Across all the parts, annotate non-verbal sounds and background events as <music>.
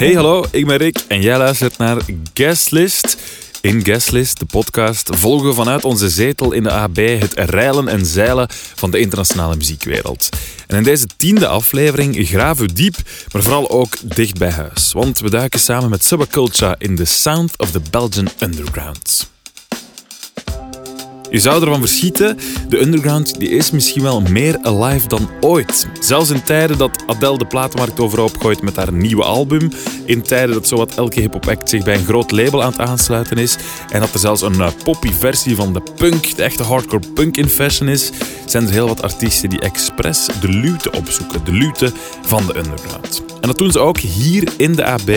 Hey, hallo, ik ben Rick en jij luistert naar Guestlist. In Guestlist, de podcast, volgen we vanuit onze zetel in de AB het reilen en zeilen van de internationale muziekwereld. En in deze tiende aflevering graven we diep, maar vooral ook dicht bij huis. Want we duiken samen met Subculture in the sound of the Belgian underground. Je zou ervan verschieten, de underground die is misschien wel meer alive dan ooit. Zelfs in tijden dat Adele de platenmarkt overhoop gooit met haar nieuwe album, in tijden dat zowat elke hip-hop act zich bij een groot label aan het aansluiten is en dat er zelfs een uh, poppy versie van de punk, de echte hardcore punk in fashion is, zijn er heel wat artiesten die expres de lute opzoeken, de lute van de underground. En dat doen ze ook hier in de AB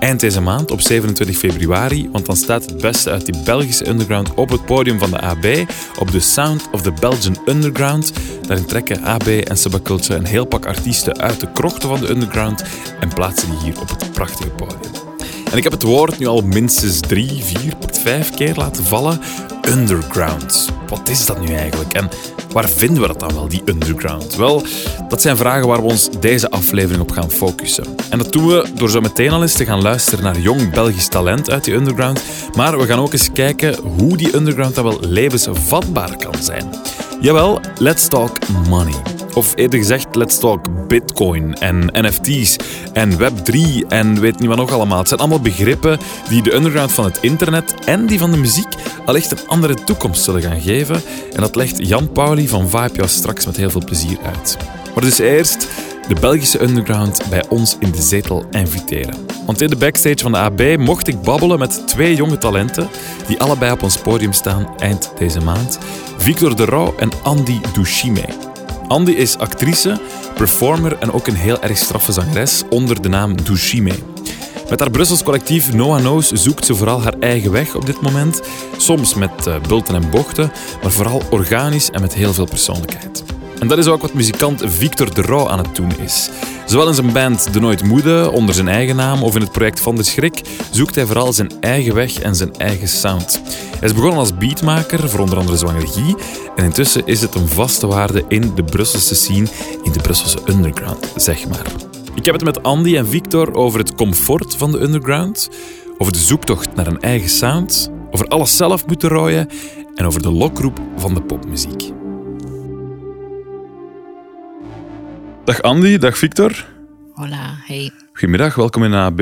eind deze maand op 27 februari, want dan staat het beste uit die Belgische underground op het podium van de AB op The Sound of the Belgian Underground. Daarin trekken AB en Subculture een heel pak artiesten uit de krochten van de underground en plaatsen die hier op het prachtige podium. En ik heb het woord nu al minstens drie, vier, vijf keer laten vallen. Underground. Wat is dat nu eigenlijk? En waar vinden we dat dan wel, die underground? Wel, dat zijn vragen waar we ons deze aflevering op gaan focussen. En dat doen we door zo meteen al eens te gaan luisteren naar jong Belgisch talent uit die underground. Maar we gaan ook eens kijken hoe die underground dan wel levensvatbaar kan zijn. Jawel, let's talk money. Of eerder gezegd, let's talk bitcoin en NFT's en Web3 en weet niet wat nog allemaal. Het zijn allemaal begrippen die de underground van het internet en die van de muziek allicht een andere toekomst zullen gaan geven. En dat legt Jan Pauli van Vibe jou straks met heel veel plezier uit. Maar dus eerst de Belgische underground bij ons in de zetel inviteren. Want in de backstage van de AB mocht ik babbelen met twee jonge talenten die allebei op ons podium staan eind deze maand. Victor de Rauw en Andy Dushime. Andy is actrice, performer en ook een heel erg straffe zangeres onder de naam Dushime. Met haar Brussels collectief Noah Knows zoekt ze vooral haar eigen weg op dit moment. Soms met uh, bulten en bochten, maar vooral organisch en met heel veel persoonlijkheid. En dat is ook wat muzikant Victor de Rauw aan het doen is. Zowel in zijn band De Nooit Moede, onder zijn eigen naam, of in het project Van de Schrik, zoekt hij vooral zijn eigen weg en zijn eigen sound. Hij is begonnen als beatmaker voor onder andere Zwangergie en intussen is het een vaste waarde in de Brusselse scene, in de Brusselse underground, zeg maar. Ik heb het met Andy en Victor over het comfort van de underground, over de zoektocht naar een eigen sound, over alles zelf moeten rooien en over de lokroep van de popmuziek. Dag Andy, dag Victor. Hola, hey. Goedemiddag, welkom in AB.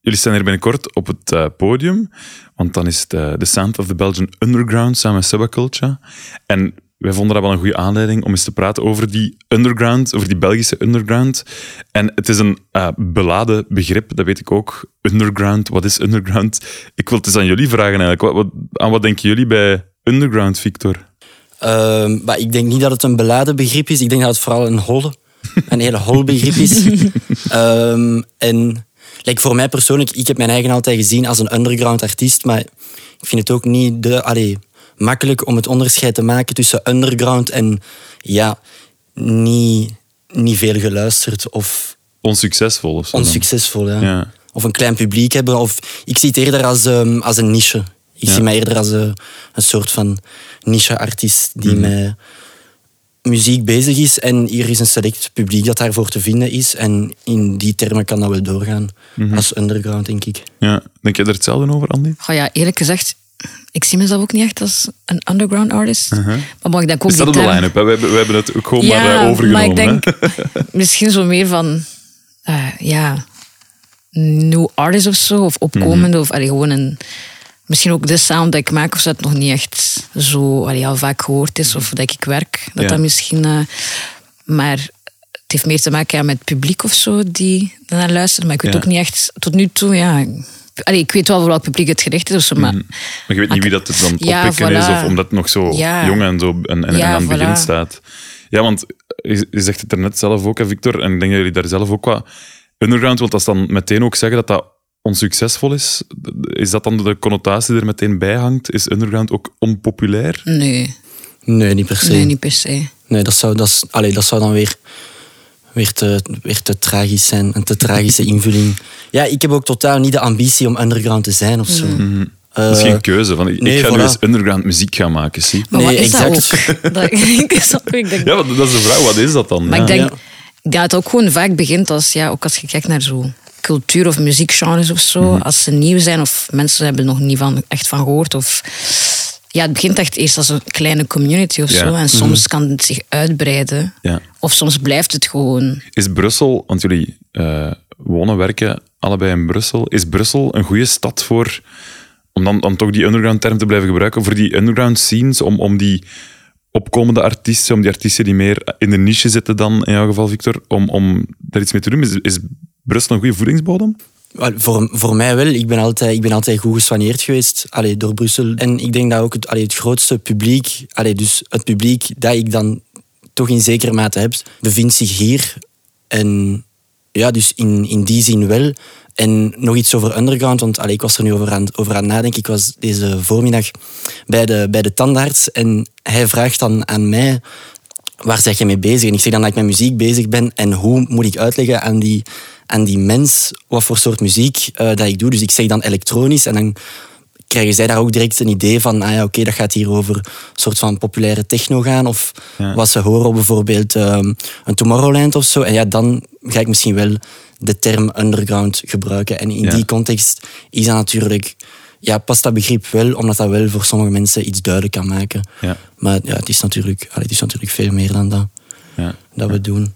Jullie staan hier binnenkort op het uh, podium, want dan is het uh, The Sound of the Belgian Underground samen met Subculture. En wij vonden dat wel een goede aanleiding om eens te praten over die underground, over die Belgische underground. En het is een uh, beladen begrip, dat weet ik ook. Underground, wat is underground? Ik wil het eens aan jullie vragen eigenlijk. Wat, wat, aan wat denken jullie bij underground, Victor? Uh, maar ik denk niet dat het een beladen begrip is. Ik denk dat het vooral een holle, een hele hol begrip is. um, en like voor mij persoonlijk, ik heb mijn eigen altijd gezien als een underground artiest, maar ik vind het ook niet de... Allee, makkelijk om het onderscheid te maken tussen underground en ja, niet, niet veel geluisterd of... Onsuccesvol of zo. Onsuccesvol, ja. ja. Of een klein publiek hebben. Of, ik zie het eerder als, um, als een niche. Ik ja. zie mij eerder als een, een soort van niche-artiest die mm. met muziek bezig is. En hier is een select publiek dat daarvoor te vinden is. En in die termen kan dat wel doorgaan. Mm -hmm. Als underground, denk ik. Ja. Denk je er hetzelfde over, Andy? Oh ja, eerlijk gezegd, ik zie mezelf ook niet echt als een underground artist. Uh -huh. Maar mag ik denk ook is dat op de line-up? We, hebben, we hebben het ook gewoon ja, maar uh, overgenomen. maar ik denk <laughs> misschien zo meer van... Uh, ja, new artist of zo. Of opkomende. Mm -hmm. Of allee, gewoon een... Misschien ook de sound dat ik maak, of dat nog niet echt zo allee, al vaak gehoord is. Of dat ik werk. Dat ja. dat misschien... Uh, maar het heeft meer te maken ja, met het publiek of zo die naar luistert. Maar ik weet ja. ook niet echt... Tot nu toe, ja... Allee, ik weet wel voor welk publiek het gericht is. Zo, maar, mm. maar je weet niet wie dat het dan ja, oppikken voilà. is, of omdat het nog zo jong en, zo en, en, ja, en aan het voilà. begin staat. Ja, want je, je zegt het er net zelf ook, hè, Victor, en ik denk dat jullie daar zelf ook wat... Underground wil dat dan meteen ook zeggen dat dat onsuccesvol is. Is dat dan de connotatie die er meteen bij hangt? Is underground ook onpopulair? Nee. Nee, niet per se. Nee, niet per se. Nee, dat zou, dat, is, allee, dat zou dan weer weer te, weer te tragisch zijn. Een te tragische invulling. Ja, ik heb ook totaal niet de ambitie om underground te zijn of zo. Mm. Eh, Dat is geen keuze. Van, ik nee, ga nu voilà. eens underground muziek gaan maken, zie. Maar Nee, wat is dat exact. ook? <laughs> Dat, <laughs> ik, snap, ik denk, Ja, want dat is de vraag. Wat is dat dan? maar Ja. ik denk Ja. dat het ook gewoon vaak begint als, ja, ook als je kijkt naar zo cultuur of muziekgenres of zo. Mhm. Als ze nieuw zijn of mensen hebben er nog niet van, echt van gehoord. Of, ja, het begint echt eerst als een kleine community of Ja. zo. En soms kan het zich uitbreiden. Ja. Of soms blijft het gewoon Is Brussel, want jullie eh, wonen, werken allebei in Brussel. Is Brussel een goede stad voor, om dan, dan toch die underground term te blijven gebruiken, voor die underground scenes, om, om die opkomende artiesten, om die artiesten die meer in de niche zitten dan, in jouw geval, Victor, om, om daar iets mee te doen? Is, is Brussel een goede voedingsbodem? Voor, voor mij wel. Ik ben altijd, ik ben altijd goed gesoigneerd geweest allee, door Brussel. En ik denk dat ook het, allee, het grootste publiek, allee, dus het publiek dat ik dan toch in zekere mate heb, bevindt zich hier. En ja, dus in, in die zin wel. En nog iets over underground, want allee, ik was er nu over aan, over aan nadenken. Ik was deze voormiddag bij de, bij de tandarts en hij vraagt dan aan mij waar zeg je mee bezig? En ik zeg dan dat ik met muziek bezig ben en hoe moet ik uitleggen aan die, aan die mens wat voor soort muziek eh, dat ik doe. Dus ik zeg dan elektronisch en dan krijgen zij daar ook direct een idee van, ah ja, oké, dat gaat hier over een soort van populaire techno gaan of Ja. wat ze horen op bijvoorbeeld ehm, een Tomorrowland of zo. En ja, dan ga ik misschien wel de term underground gebruiken. En in Ja. die context is dat natuurlijk, ja, past dat begrip wel, omdat dat wel voor sommige mensen iets duidelijk kan maken. Ja. Maar ja, het is natuurlijk, allee, het is natuurlijk veel meer dan dat, Ja. dat we doen.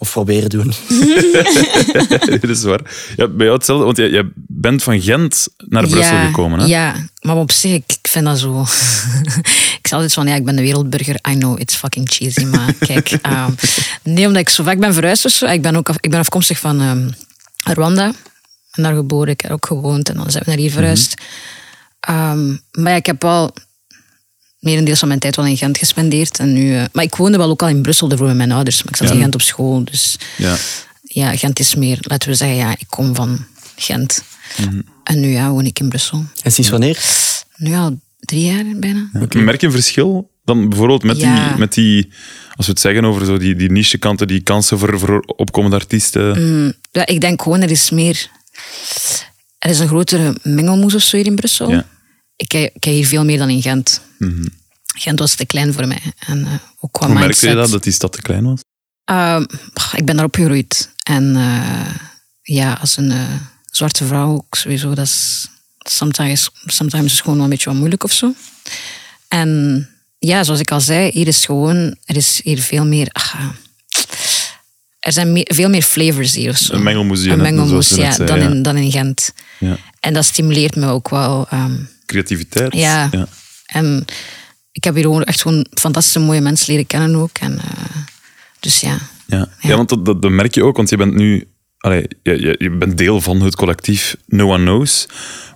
Of proberen doen. <laughs> dat is waar. Ja, bij jou hetzelfde, want jij, jij bent van Gent naar Brussel ja, gekomen. Hè? Ja, maar op zich, ik ik vind dat zo... <laughs> ik zeg altijd van, ja, ik ben de wereldburger. I know, it's fucking cheesy, maar <laughs> kijk. ehm, nee, omdat ik zo vaak ben verhuisd of zo. Ik ben, ook af- ik ben afkomstig van ehm, Rwanda. En daar geboren, ik heb ook gewoond. En dan zijn we naar hier verhuisd. Ehm, maar ja, ik heb wel merendeels van mijn tijd wel in Gent gespendeerd. En nu, eh, maar ik woonde wel ook al in Brussel daarvoor met mijn ouders. Maar ik zat Ja. in Gent op school, dus Ja. ja, Gent is meer, laten we zeggen, ja, ik kom van Gent. En nu ja, woon ik in Brussel. En sinds wanneer? Nu ja, drie jaar bijna. Merk je een verschil dan bijvoorbeeld met, Ja. die, met die, als we het zeggen over zo die, die niche kanten, die kansen voor, voor opkomende artiesten? Ja, ik denk gewoon, er is meer... Er is een grotere mengelmoes of zo hier in Brussel. Ja. Ik, kijk- ik kijk hier veel meer dan in Gent. Gent was te klein voor mij. En eh, ook qua Hoe merkte mindset. je dat, dat die stad te klein was? Ehm, ik ben daar opgegroeid. En eh, ja, als een eh, zwarte vrouw ook sowieso, dat is sometimes, sometimes is het gewoon wel een beetje wat moeilijk of zo. En ja, zoals ik al zei, hier is gewoon, er is hier veel meer, ach, ah, er zijn veel meer flavors hier of zo. Een mengelmoes, Een mengelmoes, ja, zei, dan, ja. In, dan in Gent. Ja. En dat stimuleert me ook wel. ehm, Creativiteit. ja. ja. En ik heb hier gewoon echt gewoon fantastische mooie mensen leren kennen ook. En, eh, dus ja. Ja, ja. Ja. want dat, dat, dat merk je ook, want je bent nu allee, je, je, je bent deel van het collectief No One Knows,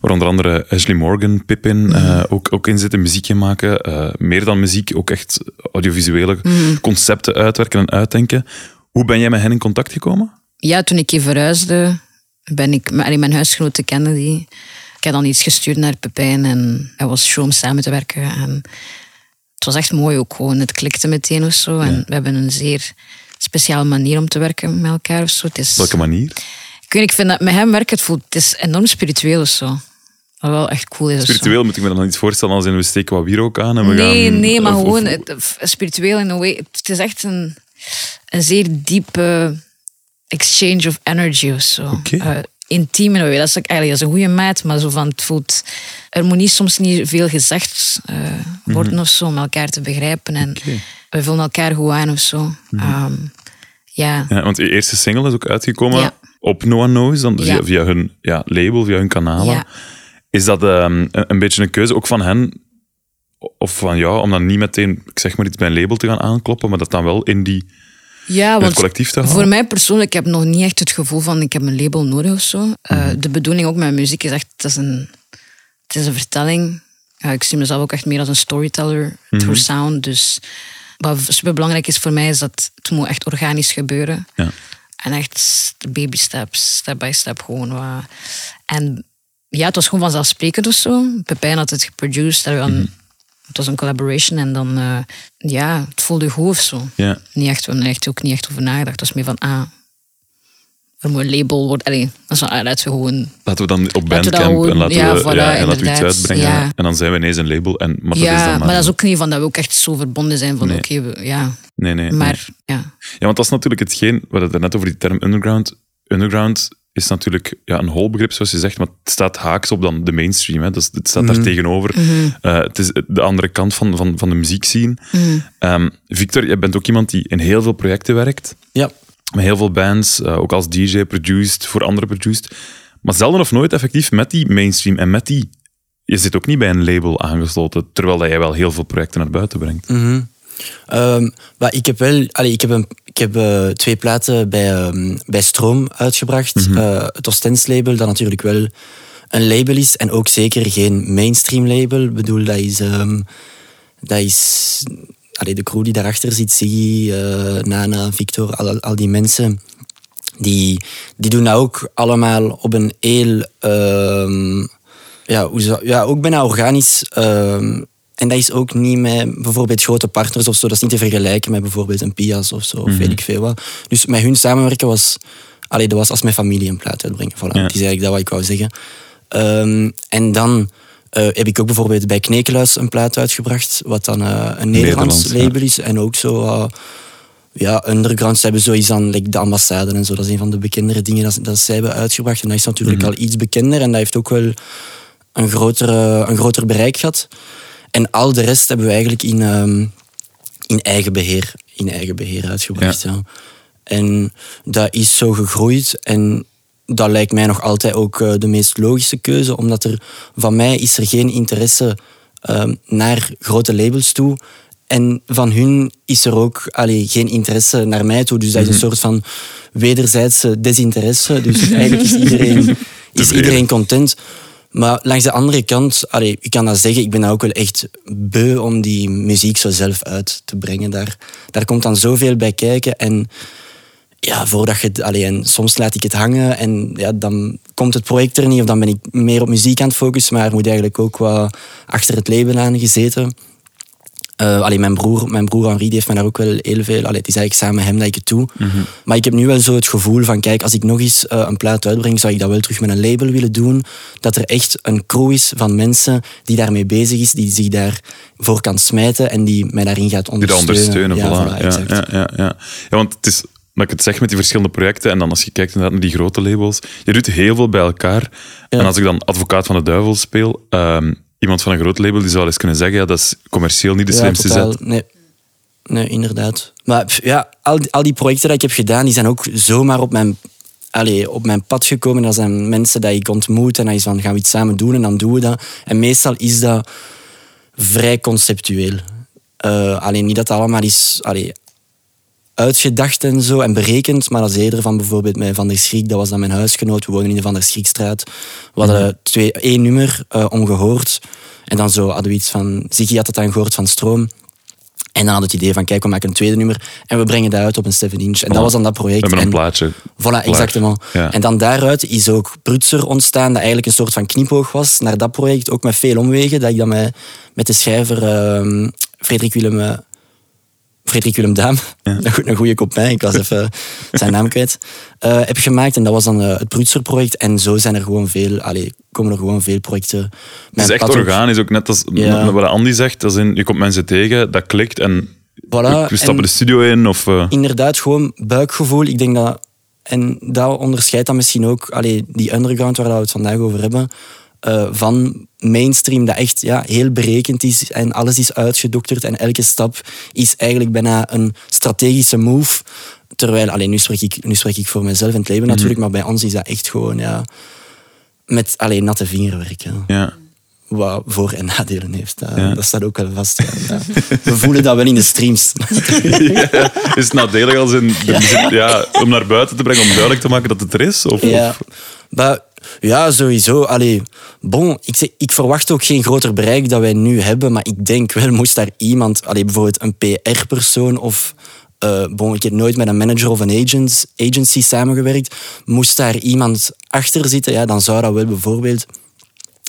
waar onder andere Ashley Morgan, Pippin eh, ook, ook in zitten, muziekje maken. eh, meer dan muziek, ook echt audiovisuele concepten uitwerken en uitdenken. Hoe ben jij met hen in contact gekomen? ja, toen ik hier verhuisde, ben ik allee, mijn huisgenoten kende die. Ik heb dan iets gestuurd naar Pepijn en hij was show om samen te werken. En het was echt mooi ook gewoon. Het klikte meteen of zo. En we hebben een zeer speciale manier om te werken met elkaar of zo. Het is, welke manier? ik weet, niet, ik vind dat met hem werken, het, voelt, het is enorm spiritueel of zo. Wat wel echt cool is. Spiritueel moet ik me dan iets voorstellen als in we steken wat wierook aan en we Nee, gaan... nee, maar of- gewoon het, spiritueel in een way. Het is echt een, een zeer diepe exchange of energy of zo. Oké. Eh, intiem. Dat is eigenlijk dat is een goede maat, maar zo van het voelt. Er moet niet soms niet veel gezegd eh, worden of zo om elkaar te begrijpen. En we vullen elkaar goed aan of zo. Ehm, ja. Ja, want je eerste single is ook uitgekomen Ja. op No One Knows, dan via, Ja. via hun ja, label, via hun kanalen. Ja. Is dat ehm, een, een beetje een keuze ook van hen, of van jou, om dan niet meteen, ik zeg maar iets, bij een label te gaan aankloppen, maar dat dan wel in, die, Ja, want collectief te? Voor mij persoonlijk, ik heb nog niet echt het gevoel van ik heb een label nodig of zo. Eh, Mhm. De bedoeling ook met mijn muziek is echt, het is een, het is een vertelling. Ja, ik zie mezelf ook echt meer als een storyteller Mhm. through sound. Dus wat super belangrijk is voor mij is dat het moet echt organisch gebeuren. Ja. En echt baby steps, step by step gewoon. Wat. En ja, het was gewoon vanzelfsprekend of zo. Pepijn had het geproduced. En we Mhm. hadden Het was een collaboration en dan, eh, ja, het voelde goed of zo. Ja. Niet echt, we hebben er echt ook niet echt over nagedacht. Het was meer van, ah, er moet een label worden. Allee, dat is laten we gewoon... Laten we dan op Bandcamp gewoon- en laten ja, we, voilà, ja, en laten we iets uitbrengen. Ja. En dan zijn we ineens een label. En, maar dat ja, is dan maar, maar... dat is ook niet van dat we ook echt zo verbonden zijn van, Nee. oké, ja. Nee, nee. nee. Maar, ja. Ja, want dat is natuurlijk hetgeen, we hadden het net over die term underground. Underground is natuurlijk ja, een holbegrip, zoals je zegt, maar het staat haaks op dan de mainstream. Hè. Dus het staat daar tegenover. Eh, het is de andere kant van, van, van de muziekscene. Ehm, Victor, jij bent ook iemand die in heel veel projecten werkt. Ja. Met heel veel bands, eh, ook als DJ, produced, voor anderen produced. Maar zelden of nooit effectief met die mainstream en met die... Je zit ook niet bij een label aangesloten, terwijl dat jij wel heel veel projecten naar buiten brengt. Ehm, maar ik heb wel, allee, ik heb, een, ik heb eh, twee platen bij, ehm, bij Stroom uitgebracht. Eh, het Ostens label, dat natuurlijk wel een label is en ook zeker geen mainstream label. Ik bedoel, dat is, ehm, dat is allee, de crew die daarachter zit, Siggy, eh, Nana, Victor, al, al die mensen. Die, die doen dat ook allemaal op een heel, ehm, ja, hoe ja, ook bijna organisch. En dat is ook niet met bijvoorbeeld grote partners of zo. Dat is niet te vergelijken met bijvoorbeeld een Pias of zo, of weet ik veel wat. Dus met hun samenwerken was, allee, dat was als mijn familie een plaat uitbrengen. Voilà, Ja. Het is eigenlijk dat wat ik wou zeggen. Ehm, en dan eh, heb ik ook bijvoorbeeld bij Knekeluis een plaat uitgebracht, wat dan eh, een Nederlands Nederlands, ja. label is. En ook zo, eh, ja, undergrounds hebben zoiets aan like, de ambassade en zo. Dat is een van de bekendere dingen dat, dat zij hebben uitgebracht. En dat is natuurlijk Mhm. al iets bekender en dat heeft ook wel een, grotere, een groter bereik gehad. En al de rest hebben we eigenlijk in, ehm, in, eigen, beheer, in eigen beheer uitgebracht. Ja. En dat is zo gegroeid en dat lijkt mij nog altijd ook eh, de meest logische keuze, omdat er van mij is er geen interesse ehm, naar grote labels toe. En van hun is er ook allee, geen interesse naar mij toe. Dus dat is een soort van wederzijdse desinteresse. Dus eigenlijk is iedereen, <laughs> is iedereen content. Maar langs de andere kant, allee, ik kan dat zeggen, ik ben ook wel echt beu om die muziek zo zelf uit te brengen. Daar, daar komt dan zoveel bij kijken. En ja, voordat je soms laat ik het hangen en ja, dan komt het project er niet. Of dan ben ik meer op muziek aan het focussen. Maar moet eigenlijk ook wat achter het label aan gezeten. Allee, mijn, broer, mijn broer Henri die heeft mij daar ook wel heel veel... Allee, het is eigenlijk samen met hem dat ik het doe. Maar ik heb nu wel zo het gevoel van... Kijk, als ik nog eens eh, een plaat uitbreng, zou ik dat wel terug met een label willen doen. Dat er echt een crew is van mensen die daarmee bezig is. Die zich daarvoor kan smijten en die mij daarin gaat Die dat ondersteunen. ondersteunen, Ja, voilà. Ja, exact. ja, ja, ja. ja, want het is, dat ik het zeg met die verschillende projecten, en dan als je kijkt inderdaad naar die grote labels, je doet heel veel bij elkaar. Ja. En als ik dan advocaat van de duivel speel, ehm, iemand van een groot label die zou wel eens kunnen zeggen, ja, dat is commercieel niet de Ja, slimste totaal. zet. Nee. nee, inderdaad. Maar ja, al, die- al die projecten die ik heb gedaan, die zijn ook zomaar op mijn, allee, op mijn pad gekomen. Dat zijn mensen die ik ontmoet en dan is van, gaan we iets samen doen en dan doen we dat. En meestal is dat vrij conceptueel. Eh, alleen niet dat het allemaal is allee, uitgedacht en zo en berekend, maar dat is eerder van bijvoorbeeld met Van der Schriek, dat was dan mijn huisgenoot, we wonen in de Van der Schriekstraat. We hadden twee, één nummer eh, ongehoord en dan zo hadden we iets van, Ziggy had het dan gehoord van Stroom. En dan we het idee van, kijk, we maken een tweede nummer en we brengen dat uit op een 7 inch. En dat was dan dat project. We hebben een En- plaatje. Voilà, exactement. Ja. En dan daaruit is ook Prutser ontstaan, dat eigenlijk een soort van knipoog was naar dat project. Ook met veel omwegen, dat ik dan met, met de schrijver ehm, Frederik Willem... Frederik Willem Daam, een, <laughs> goe- een goede kopij, ik was even <laughs> zijn naam kwijt, eh, heb gemaakt. En dat was dan eh, het Prutser-project. En zo zijn er gewoon veel, allee, komen er gewoon veel projecten. Het is echt organisch, ook net als Ja. wat Andy zegt. In, je komt mensen tegen, dat klikt en Voilà, we, stappen en- de studio in. Of, eh, inderdaad gewoon buikgevoel. Ik denk dat, en dat onderscheidt dan misschien ook allee, die underground waar we het vandaag over hebben, eh, van mainstream dat echt ja, heel berekend is en alles is uitgedokterd en elke stap is eigenlijk bijna een strategische move. Terwijl, alleen nu spreek ik, nu spreek ik voor mezelf en het leven natuurlijk, maar bij ons is dat echt gewoon ja, met alleen natte vingerwerk. Ja. ja. Wat voor- en nadelen heeft. Dat, Ja. dat staat ook wel vast. Ja. <laughs> We voelen dat wel in de streams. <laughs> Is het nadelig als in, de- ja. om naar buiten te brengen, om duidelijk te maken dat het er is? Of, Ja, of- maar, ja sowieso. Allee, bon, ik, ik verwacht ook geen groter bereik dat wij nu hebben, maar ik denk wel, <laughs> moest daar iemand, allee, bijvoorbeeld een PR-persoon of... eh, ik heb nooit met een manager of een agent, agency samengewerkt. Moest daar iemand achter zitten, ja, dan zou dat wel bijvoorbeeld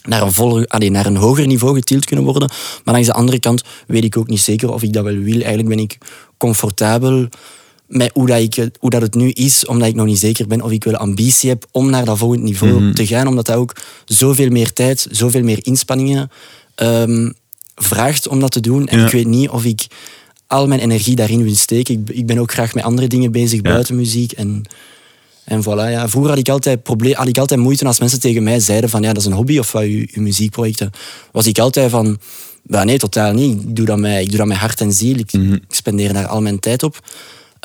naar een, allee, naar een hoger niveau getild kunnen worden. Maar langs de andere kant weet ik ook niet zeker of ik dat wel wil. Eigenlijk ben ik comfortabel met hoe, dat ik, hoe dat het nu is, omdat ik nog niet zeker ben of ik wel ambitie heb om naar dat volgende niveau te gaan. Omdat dat ook zoveel meer tijd, zoveel meer inspanningen ehm, vraagt om dat te doen. En Ja. ik weet niet of ik al mijn energie daarin wil steken. Ik, ik ben ook graag met andere dingen bezig buiten muziek. En, en voilà, ja. Vroeger had ik, altijd probleem, had ik altijd moeite als mensen tegen mij zeiden van ja, dat is een hobby of wat, je, je muziekprojecten. Was ik altijd van, "Bah, nee, totaal niet. Ik doe dat met, ik doe dat met hart en ziel. Ik, ik spendeer daar al mijn tijd op.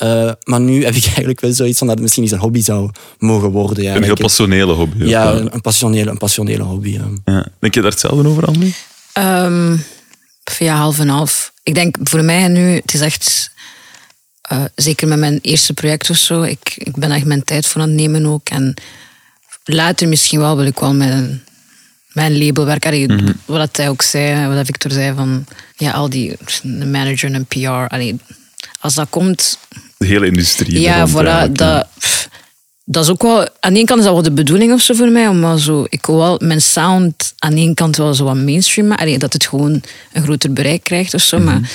Eh, maar nu heb ik <laughs> eigenlijk wel zoiets van dat het misschien eens een hobby zou mogen worden. Ja, Een heel passionele hobby. ja, een, een passionele, een passionele hobby. ja. Ja. Denk je daar hetzelfde over, Andy? Ehm, ja, half en half. Ik denk voor mij nu, het is echt, eh, zeker met mijn eerste project of zo, ik, ik ben echt mijn tijd voor aan het nemen ook. En later misschien wel wil ik wel met een, met een label werken. Allee, Mhm. Wat hij ook zei, wat Victor zei, van ja, al die manager en een PR. Allee, als dat komt, De hele industrie. ja, voilà. Dat, dat is ook wel... Aan de ene kant is dat wel de bedoeling of zo voor mij. Om wel zo, ik wil wel mijn sound aan de ene kant wel zo wat mainstream maken. Allee, Dat het gewoon een groter bereik krijgt of zo. Mhm. Maar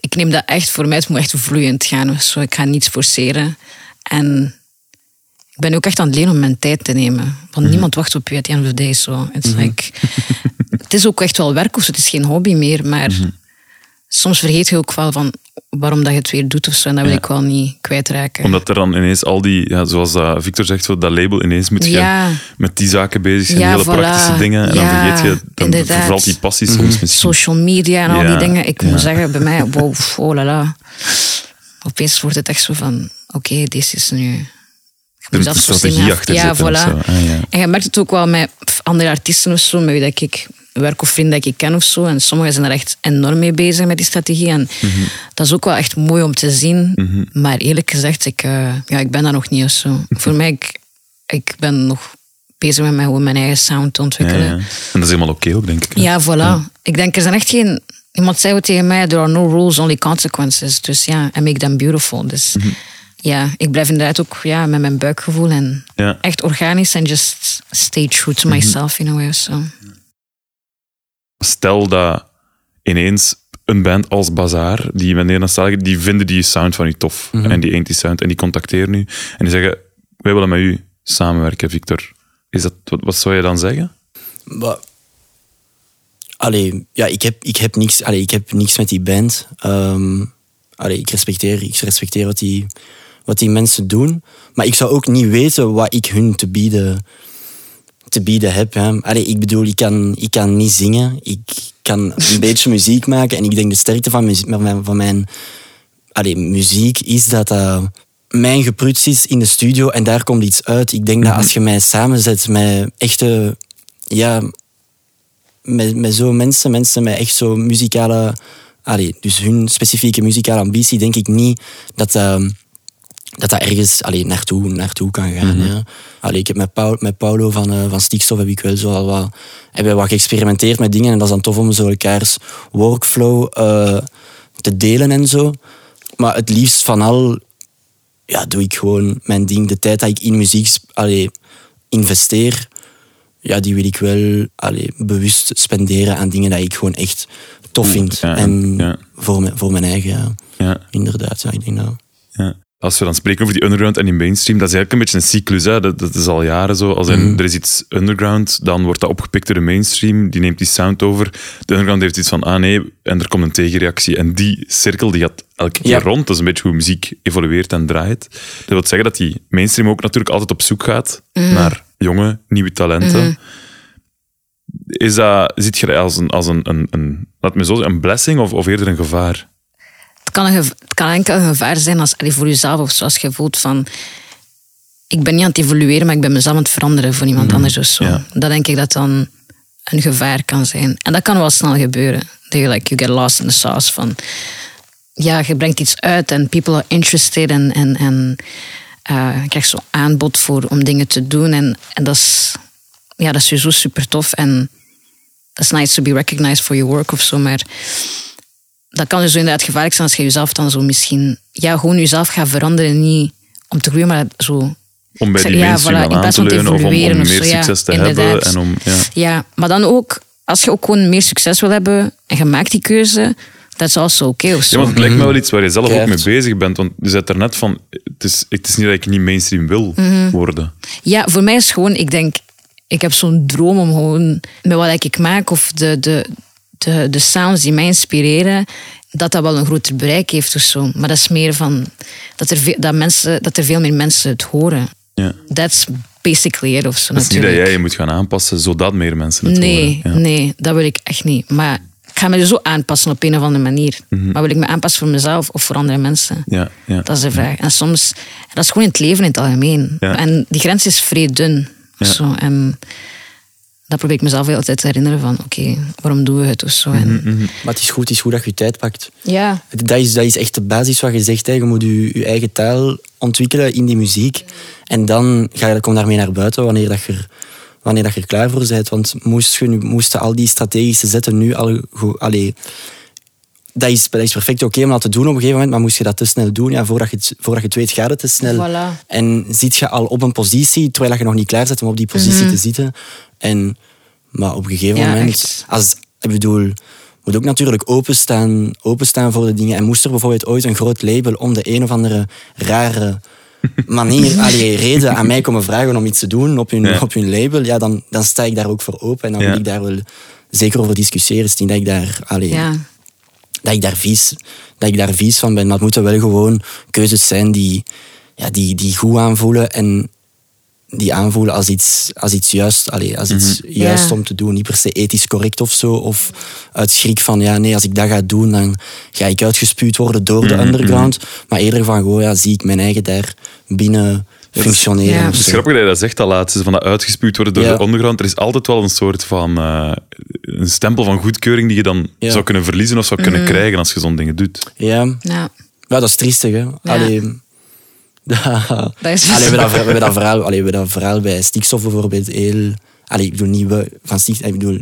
ik neem dat echt... Voor mij het moet echt vloeiend gaan of zo. Ik ga niets forceren. En ik ben ook echt aan het leren om mijn tijd te nemen. Want Mhm. niemand wacht op je at end of the day. So. It's like, <laughs> het is ook echt wel werk of zo. Het is geen hobby meer. Maar Mhm. soms vergeet je ook wel van waarom dat je het weer doet of zo. En dat wil Ja. ik wel niet kwijtraken. Omdat er dan ineens al die, ja, zoals dat Victor zegt, zo dat label ineens moet Ja. gaan met die zaken bezig zijn, Ja, hele voilà. praktische dingen. En dan vergeet je, dan inderdaad. vervalt die passie soms misschien. social media en al die dingen. Ik ja. moet zeggen, bij mij, wow, oh la la. Opeens wordt het echt zo van, oké, dit is nu... Je Er moet strategie achter ja, voilà. zo. Ah, ja. En je merkt het ook wel met andere artiesten of zo, met wie dat ik werk of vrienden dat ik ken of zo. En sommigen zijn er echt enorm mee bezig met die strategie. En Mhm. dat is ook wel echt mooi om te zien. Maar eerlijk gezegd, ik, eh, ja, ik ben daar nog niet of zo. Voor mij, ik, ik ben nog bezig met mij, gewoon mijn eigen sound te ontwikkelen. ja. En dat is helemaal oké ook, denk ik. hè. Ja, voilà. Ik denk, er zijn echt geen... Iemand zei tegen mij, there are no rules, only consequences. Dus ja, and make them beautiful. Dus Mhm. ja, ik blijf inderdaad ook ja, met mijn buikgevoel en echt organisch en just stay true Mhm. to myself in a way of so. Stel dat ineens een band als Bazaar, die met Nederlandstaligen, die vinden die sound van u tof. Mhm. En die eent die sound en die contacteren u. En die zeggen, wij willen met u samenwerken, Victor. Is dat, wat, wat zou je dan zeggen? Allee, ja, ik heb, ik heb, niks, allee, ik heb niks met die band. Ehm, allee, ik, respecteer, ik respecteer wat die, wat die mensen doen. Maar ik zou ook niet weten wat ik hun te bieden, te bieden heb. Hè. Allee, ik bedoel, ik kan, ik kan niet zingen. Ik kan een <laughs> beetje muziek maken. En ik denk de sterkte van, muziek, van mijn, van mijn allee, muziek is dat dat mijn gepruts is in de studio en daar komt iets uit. Ik denk dat als je mij samenzet met echte... Ja, met, met zo mensen, mensen met echt zo muzikale... Allee, dus hun specifieke muzikale ambitie, denk ik niet dat dat, dat, dat ergens allee, naartoe, naartoe kan gaan. ja. Allee, ik heb met, Paul, met Paulo van, eh, van Stikstof heb ik wel zo al wat, hebben wat geëxperimenteerd met dingen en dat is dan tof om zo elkaars workflow eh, te delen en zo. Maar het liefst van al ja, doe ik gewoon mijn ding. De tijd dat ik in muziek allee, investeer, ja, die wil ik wel allee, bewust spenderen aan dingen dat ik gewoon echt tof vind. Ja, en ja. Voor, mijn, voor mijn eigen, ja. Ja. inderdaad. Ja, ik denk dat. Als we dan spreken over die underground en die mainstream, dat is eigenlijk een beetje een cyclus. Hè? Dat, dat is al jaren zo. Als in, Mhm. er is iets underground, dan wordt dat opgepikt door de mainstream. Die neemt die sound over. De underground heeft iets van, ah nee, en er komt een tegenreactie. En die cirkel die gaat elke keer Ja. rond. Dat is een beetje hoe muziek evolueert en draait. Dat wil zeggen dat die mainstream ook natuurlijk altijd op zoek gaat naar jonge, nieuwe talenten. Is dat, ziet je dat als een, als een, een, een, laat me zo zeggen, een blessing of, of eerder een gevaar? Het kan, een het kan enkel een gevaar zijn als, allee, voor jezelf of zoals je voelt van... Ik ben niet aan het evolueren, maar ik ben mezelf aan het veranderen voor iemand anders of zo. Dat denk ik dat dan een gevaar kan zijn. En dat kan wel snel gebeuren. Dat je like, you get lost in the sauce van... Ja, je brengt iets uit en people are interested en, en, en eh, je krijgt zo'n aanbod voor, om dingen te doen. En, en dat is, ja, dat is sowieso super tof. En dat is nice to be recognized for your work of zo, maar dat kan dus inderdaad gevaarlijk zijn als je jezelf dan zo misschien... Ja, gewoon jezelf gaat veranderen, niet om te groeien, maar zo Om bij die Ja, voilà, aan te leunen of om, meer of zo, ja, succes te inderdaad. hebben. En om, ja. Ja, maar dan ook, als je ook gewoon meer succes wil hebben en je maakt die keuze, dat is also oké of Ja, zo. want het lijkt me wel iets waar je zelf ook mee bezig bent. Want je zei er net van, het is, het is niet dat ik niet mainstream wil Mhm. worden. Ja, voor mij is gewoon, ik denk, ik heb zo'n droom om gewoon met wat ik maak of de, de, de, de sounds die mij inspireren, dat dat wel een groter bereik heeft of zo. Maar dat is meer van dat er, veel, dat mensen, dat er veel meer mensen het horen. Ja. That's basically it of zo Het is niet dat jij je moet gaan aanpassen zodat meer mensen het Nee, horen. Ja. nee, dat wil ik echt niet. Maar ik ga me zo aanpassen op een of andere manier. Maar wil ik me aanpassen voor mezelf of voor andere mensen? Mhm. Ja, ja. Dat is de vraag. En soms, dat is gewoon in het leven in het algemeen. Ja. En die grens is vrij dun. Zo. En dat probeer ik mezelf altijd te herinneren van, oké, waarom doen we het of zo. En, Mhm, Maar het is goed, het is goed dat je je tijd pakt. Ja, Dat is, dat is echt de basis wat je zegt. Hè. Je moet je, je eigen taal ontwikkelen in die muziek. En dan ga je, kom daarmee naar buiten wanneer, dat je, er, wanneer dat je er klaar voor bent. Want moest je, moesten al die strategische zetten nu al... Allee, dat is, dat is perfect oké om dat te doen op een gegeven moment, maar moest je dat te snel doen, ja, voordat, je het, voordat je het weet, gaat het te snel. Voilà. En zit je al op een positie, terwijl je nog niet klaar bent om op die positie te zitten. En, maar op een gegeven Ja, moment, echt. als, ik bedoel, moet ook natuurlijk openstaan, openstaan voor de dingen. En moest er bijvoorbeeld ooit een groot label om de een of andere rare <laughs> manier, allee, reden aan mij komen vragen om iets te doen op hun, Ja. op hun label, ja, dan, dan sta ik daar ook voor open. En dan Ja. wil ik daar wel zeker over discussiëren. Is dat ik daar... Allee. Dat ik daar vies, dat ik daar vies van ben. Maar het moeten wel gewoon keuzes zijn die, ja, die, die goed aanvoelen en die aanvoelen als iets, als iets juist, allee, als iets juist Ja. om te doen. Niet per se ethisch correct of zo. Of uit schrik van, ja, nee, als ik dat ga doen, dan ga ik uitgespuwd worden door de underground. Maar eerder van, goh, ja, zie ik mijn eigen daar binnen functioneren. ja. Het is grappig dat je dat zegt al laatst, van dat uitgespuwd worden door Ja. de ondergrond. Er is altijd wel een soort van eh, een stempel van goedkeuring die je dan Ja. zou kunnen verliezen of zou kunnen krijgen als je zo'n dingen doet. Ja, ja. Ja, dat is triestig, hè. Allee, <laughs> dat, Dat is- Allee, we, hebben dat, ver- we, hebben dat verhaal, allee, we dat verhaal bij stikstof bijvoorbeeld heel... Allee, ik bedoel niet we van stikstof, ik bedoel...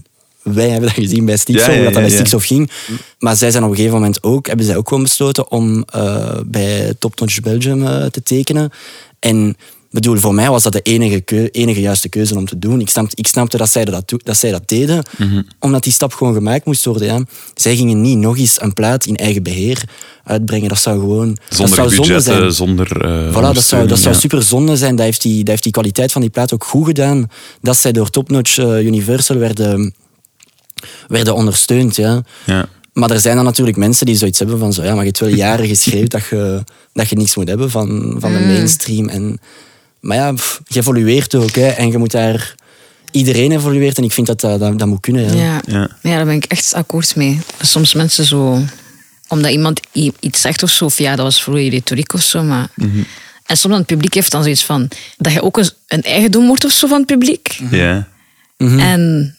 Wij hebben dat gezien bij stikstof, Ja, ja, hoe dat, dat bij stikstof ging. Maar zij zijn op een gegeven moment ook, hebben zij ook gewoon besloten om eh, bij Top Notch Belgium eh, te tekenen. En bedoel, voor mij was dat de enige, keu- enige juiste keuze om te doen. Ik snapte, ik snapte dat, zij dat, dat zij dat deden, Mhm. omdat die stap gewoon gemaakt moest worden. Ja. Zij gingen niet nog eens een plaat in eigen beheer uitbrengen. Dat zou gewoon... dat Zonder zou zonde zijn. zonder eh, Voilà, dat zou, dat zou ja. super zonde zijn. Dat heeft, die, dat heeft die kwaliteit van die plaat ook goed gedaan. Dat zij door Top Notch eh, Universal werden, werden ondersteund. Ja. Ja. Maar er zijn dan natuurlijk mensen die zoiets hebben van zo, ja, maar je hebt wel jaren geschreven dat je, dat je niks moet hebben van, van de mainstream. En, maar ja, pff, je evolueert ook hè, en je moet daar... Iedereen evolueert en ik vind dat dat, dat, dat moet kunnen. Ja. Ja. Ja. Ja. daar ben ik echt akkoord mee. Soms mensen zo... Omdat iemand iets zegt of zo, of ja, dat was vroeger retoriek of zo, maar... En soms dan het publiek heeft dan zoiets van... Dat je ook een, een eigendom wordt of zo van het publiek. Ja. En...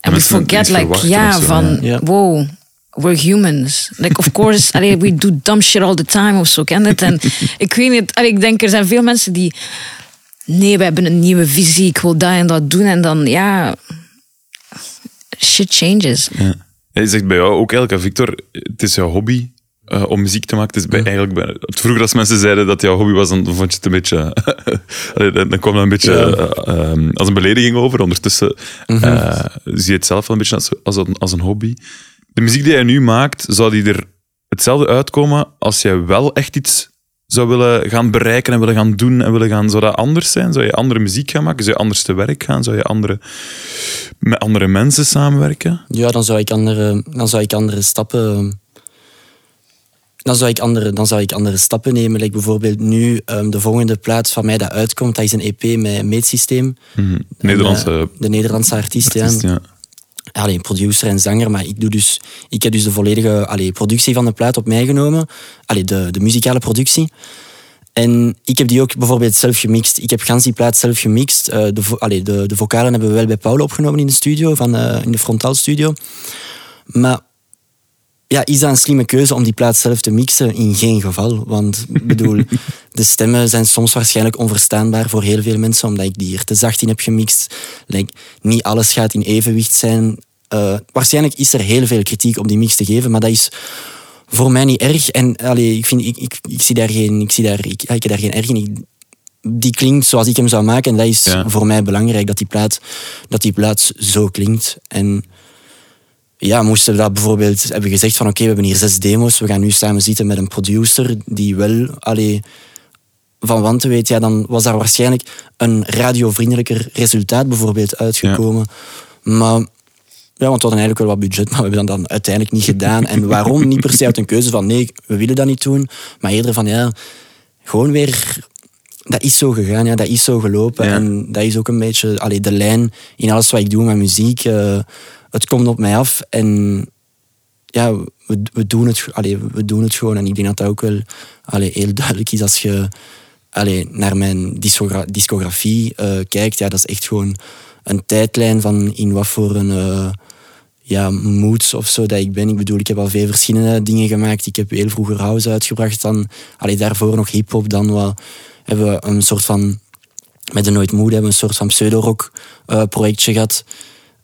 En we forget, like, ja, zo, van... ja. Wow, we're humans. Like, of course, <laughs> allee, we do dumb shit all the time of zo, ken het? En <laughs> ik weet niet, allee, ik denk, er zijn veel mensen die... Nee, we hebben een nieuwe visie, ik wil dat en dat doen. En dan, ja... Shit changes. Ja. Je zegt bij jou ook hè, Victor, het is jouw hobby eh, om muziek te maken. Is bij, eigenlijk bij, vroeger als mensen zeiden dat jouw hobby was, dan vond je het een beetje... <laughs> Allee, dan kwam dat een beetje eh, ehm, als een belediging over. Ondertussen eh, zie je het zelf wel een beetje als, als, een, als een hobby. De muziek die jij nu maakt, zou die er hetzelfde uitkomen als jij wel echt iets zou willen gaan bereiken en willen gaan doen en willen gaan... Zou dat anders zijn? Zou je andere muziek gaan maken? Zou je anders te werk gaan? Zou je andere, met andere mensen samenwerken? Ja, dan zou ik andere, dan zou ik andere stappen. Dan zou ik andere, dan zou ik andere stappen nemen. Like bijvoorbeeld nu, ehm, de volgende plaat van mij dat uitkomt, dat is een EP met een meetsysteem. Nederlandse En, eh, de Nederlandse artiest, ja. artiest, ja. Allee, producer en zanger, maar ik, doe dus, ik heb dus de volledige allee, productie van de plaat op mij genomen. Allee, de, de muzikale productie. En ik heb die ook bijvoorbeeld zelf gemixt. Ik heb gans die plaat zelf gemixt. Eh, de, vo- allee, de, de vocalen hebben we wel bij Paul opgenomen in de studio, van, eh, in de frontaal studio. Maar ja, is dat een slimme keuze om die plaat zelf te mixen? In geen geval. Want ik bedoel, <laughs> de stemmen zijn soms waarschijnlijk onverstaanbaar voor heel veel mensen, omdat ik die er te zacht in heb gemixt. Like, niet alles gaat in evenwicht zijn. Eh, waarschijnlijk is er heel veel kritiek op die mix te geven, maar dat is voor mij niet erg. En allee, ik, vind, ik, ik, ik zie daar geen, ik zie daar, ik, ik heb daar geen erg in. Ik, die klinkt zoals ik hem zou maken. En dat is Ja. voor mij belangrijk, dat die, plaat, dat die plaat zo klinkt. En ja, moesten we dat bijvoorbeeld hebben gezegd van oké, we hebben hier zes demo's, we gaan nu samen zitten met een producer die wel allee, van wanten weet, ja, dan was daar waarschijnlijk een radiovriendelijker resultaat bijvoorbeeld uitgekomen. Maar ja, want we hadden eigenlijk wel wat budget, maar we hebben dat dan uiteindelijk niet gedaan. En waarom? Niet per se uit een keuze van nee, we willen dat niet doen. Maar eerder van ja, gewoon weer... Dat is zo gegaan, ja, dat is zo gelopen. Ja. En dat is ook een beetje allee, de lijn in alles wat ik doe met muziek. eh, het komt op mij af en ja, we, doen het, we doen het gewoon. En ik denk dat dat ook wel heel duidelijk is als je naar mijn discogra- discografie eh, kijkt. Ja, dat is echt gewoon een tijdlijn van in wat voor een eh, ja, mood of zo dat ik ben. Ik bedoel, ik heb al veel verschillende dingen gemaakt. Ik heb heel vroeger house uitgebracht. Dan, allee, daarvoor nog hip-hop. Dan wat, hebben we een soort van. Met de Nooit Moe hebben we een soort van pseudo-rock eh, projectje gehad.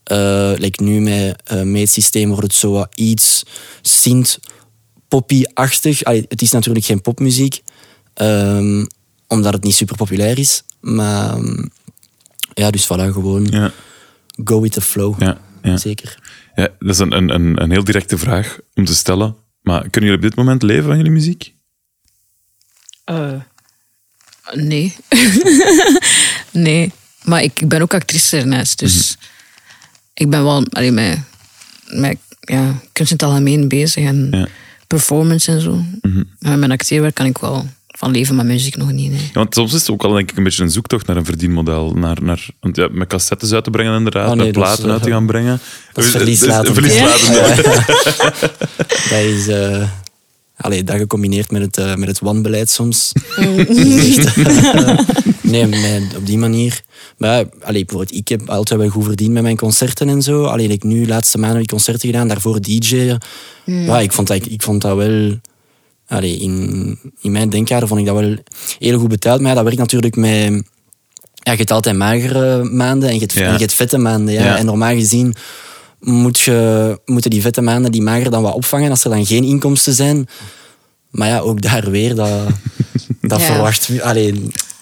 Eh like nu met eh meetsysteem wordt het zo wat iets synth poppy-achtig. Allee, Het is natuurlijk geen popmuziek, ehm, omdat het niet super populair is. Maar ehm, ja, dus voilà, gewoon Ja, go with the flow. ja, ja. Zeker. ja dat is een, een, een, een heel directe vraag om te stellen. Maar kunnen jullie op dit moment leven van jullie muziek? Eh, nee. <laughs> nee. Maar ik, ben ook actrice ernaast. Dus ik ben wel allee, met, met ja, kunst in het algemeen bezig. En Ja. performance en zo. Maar met acteerwerk kan ik wel van leven, maar muziek nog niet. Nee. Ja, want soms is het ook al denk ik een beetje een zoektocht naar een verdienmodel. Naar, naar, want ja, met cassettes uit te brengen inderdaad, Oh, nee, met dat is, platen uit te gaan brengen. dat is verlieslatend. dus- verlieslatend, ja. Dat is... eh allee, dat gecombineerd met het, eh, met het wanbeleid soms. <laughs> Echt, eh, nee, nee, op die manier. Maar ja, allee, bijvoorbeeld, ik heb altijd wel goed verdiend met mijn concerten en zo. Alleen ik nu, de laatste maanden heb ik concerten gedaan, daarvoor DJ'en. Ja, ik, vond dat, ik vond dat wel... Allee, in, in mijn denkkader vond ik dat wel heel goed betaald. Maar ja, dat werkt natuurlijk met... Ja, je hebt altijd magere maanden en je hebt, Ja. en je hebt vette maanden. Ja. Ja. En normaal gezien moet je, moeten die vette maanden die mager dan wat opvangen als er dan geen inkomsten zijn. Maar ja, ook daar weer, dat, <laughs> dat Ja. verwacht... Allee,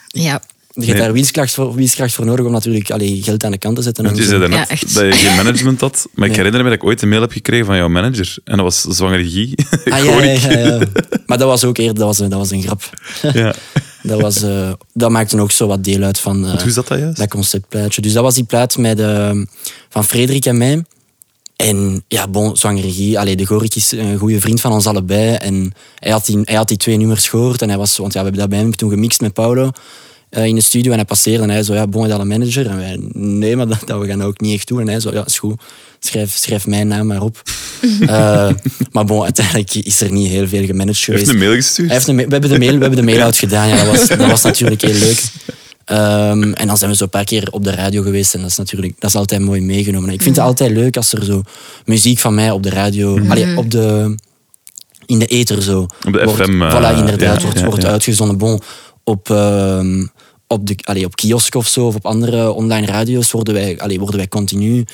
Ja. je hebt Nee. daar winstkracht voor, winstkracht voor nodig om natuurlijk allee, geld aan de kant te zetten. Want je zei daarnet Ja, echt. dat je geen management had. Maar ik herinner me dat ik ooit een mail heb gekregen van jouw manager. En dat was zwangere Guy. <laughs> Ah, ja, ja, ja, ja. Maar dat was ook eerder, dat was, een- dat was een grap. <laughs> ja. Dat, was, eh, dat maakte ook zo wat deel uit van... eh, Want hoe is dat dan juist? dat conceptplaatje. Dus dat was die plaat met, eh, van Frederik en mij. En ja, bon, zwangerie. Allee, de Gorik is een goede vriend van ons allebei. En hij had die, hij had die twee nummers gehoord. En hij was, want ja, we hebben dat bij hem toen gemixt met Paulo eh, in de studio. En hij passeerde en hij zo, ja, bon, is dat een manager? En wij, nee, maar dat, dat we gaan dat ook niet echt doen. En hij zo, ja, is goed. Schrijf, schrijf mijn naam maar op. <laughs> Eh, maar bon, uiteindelijk is er niet heel veel gemanaged Hij heeft geweest. een mail gestuurd. Hij heeft een ma- we hebben de mail, we hebben de mail <laughs> out gedaan. Ja, dat, was, dat was natuurlijk heel leuk. Ehm, en dan zijn we zo een paar keer op de radio geweest. En dat is natuurlijk dat is altijd mooi meegenomen. Ik vind het altijd leuk als er zo muziek van mij op de radio... allee, op de, in de ether zo. Op de wordt, FM, eh, voilà, inderdaad. ja, wordt, ja, wordt ja. uitgezonden. Bon, op, ehm, op, de, allee, op kiosk of zo, of op andere online radio's worden wij, allee, worden wij continu...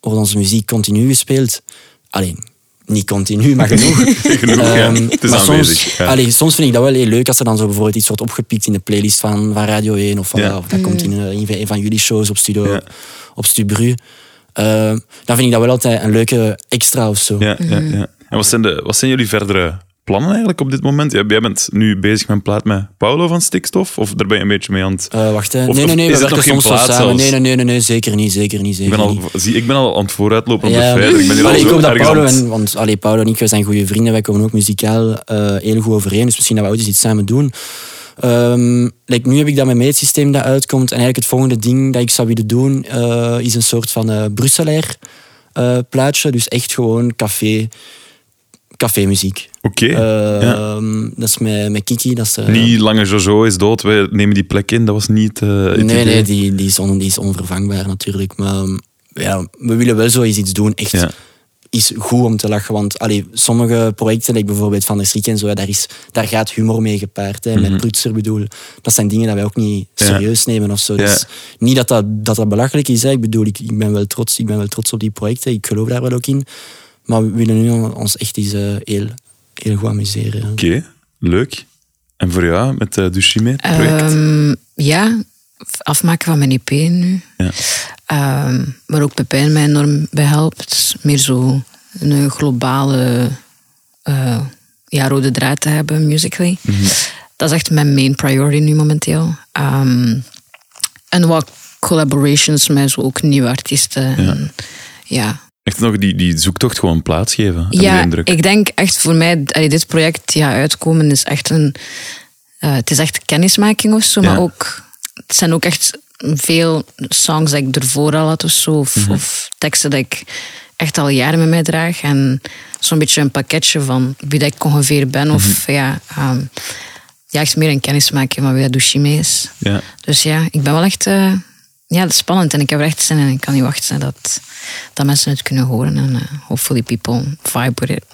Wordt onze muziek continu gespeeld. Alleen, niet continu, maar genoeg. <laughs> Genoeg, ja. Ehm, Het is maar aanwezig, Soms, ja. allee, soms vind ik dat wel heel leuk als er dan zo bijvoorbeeld iets wordt opgepikt in de playlist van, van Radio 1 of, Ja. of dat komt in eh, een van- een van jullie shows op Studio, Ja. op Stubru. Ehm, dan vind ik dat wel altijd een leuke extra of zo. Ja, ja, ja. En wat zijn, de, wat zijn jullie verdere plannen eigenlijk op dit moment? Jij bent nu bezig met een plaat met Paulo van Stikstof? Of daar ben je een beetje mee aan het... Eh, wacht, hè. Of- nee, nee, nee, we werken soms wel plaat samen. Nee, nee, nee, nee, nee, zeker niet, zeker niet, Ik zeker ben, al, niet. zie, ik ben al aan het vooruitlopen op de Ja, feiten. Ik ben hier al allee, ik hoop dat het- en, want allee, Paulo en ik, zijn goede vrienden, wij komen ook muzikaal eh, heel goed overeen, dus misschien dat we ooit eens iets samen doen. Like, nu heb ik dat met meetsysteem dat uitkomt en eigenlijk het volgende ding dat ik zou willen doen eh, is een soort van eh Brusselair plaatje, dus echt gewoon café, cafémuziek. Oké. Ehm, ja. Dat is met, met Kiki. Dat is, eh, Niet Lange Jojo is dood, wij nemen die plek in. Dat was niet eh, Nee, idee. nee, die, die, is on- die is onvervangbaar natuurlijk. Maar um, ja, we willen wel zo eens iets doen. Echt Ja. is goed om te lachen. Want allee, sommige projecten, like bijvoorbeeld Van der Strik en zo, daar, is, daar gaat humor mee gepaard. Hè, Met Prutser bedoel. Dat zijn dingen dat wij ook niet Mhm. Ja. serieus nemen of zo. Dus niet dat dat, dat dat belachelijk is. Hè. Ik bedoel, ik, ik, ben wel trots, ik ben wel trots op die projecten. Ik geloof daar wel ook in. Maar we willen nu ons echt eens eh, heel, heel goed amuseren. Oké, leuk. En voor jou met het Dushime-project? Ehm, ja, afmaken van mijn EP nu. ja. Ehm, waar ook Pepijn mij enorm bij helpt. Meer zo een globale eh, ja, rode draad te hebben, musically. Dat is echt mijn main priority nu momenteel. Ehm, en wat collaborations met zo ook nieuwe artiesten. En, ja. Echt nog die, die zoektocht gewoon plaatsgeven. de Ja, ik denk echt voor mij, allee, dit project ja, uitkomen is echt een. eh, het is echt kennismaking of zo, Ja. maar ook. Het zijn ook echt veel songs dat ik ervoor al had of zo, of, Mhm. of teksten dat ik echt al jaren met mij draag. En zo'n beetje een pakketje van wie dat ik ongeveer ben, of Mhm. ja, ehm, ja, echt meer een kennismaking van wie dat Dushime is. Ja. Dus ja, ik ben wel echt. eh, ja, dat is spannend en ik heb er echt zin in. Ik kan niet wachten dat, dat mensen het kunnen horen. En eh, hopefully people vibe with it.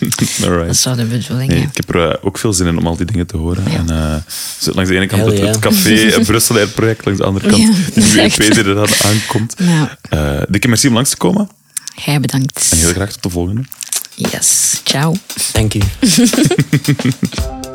<laughs> Dat Alright. is zo de bedoeling, Nee, ja. ik heb er eh, ook veel zin in om al die dingen te horen. Ja. En, eh, langs de ene kant Hell het, café <laughs> en Brussel Air project, langs de andere kant Ja, de dat nieuwe EP echt- die er dan aankomt. Ja. Eh, dikke merci om langs te komen. Jij bedankt. En heel graag tot de volgende. Yes, ciao. Dank u. <laughs>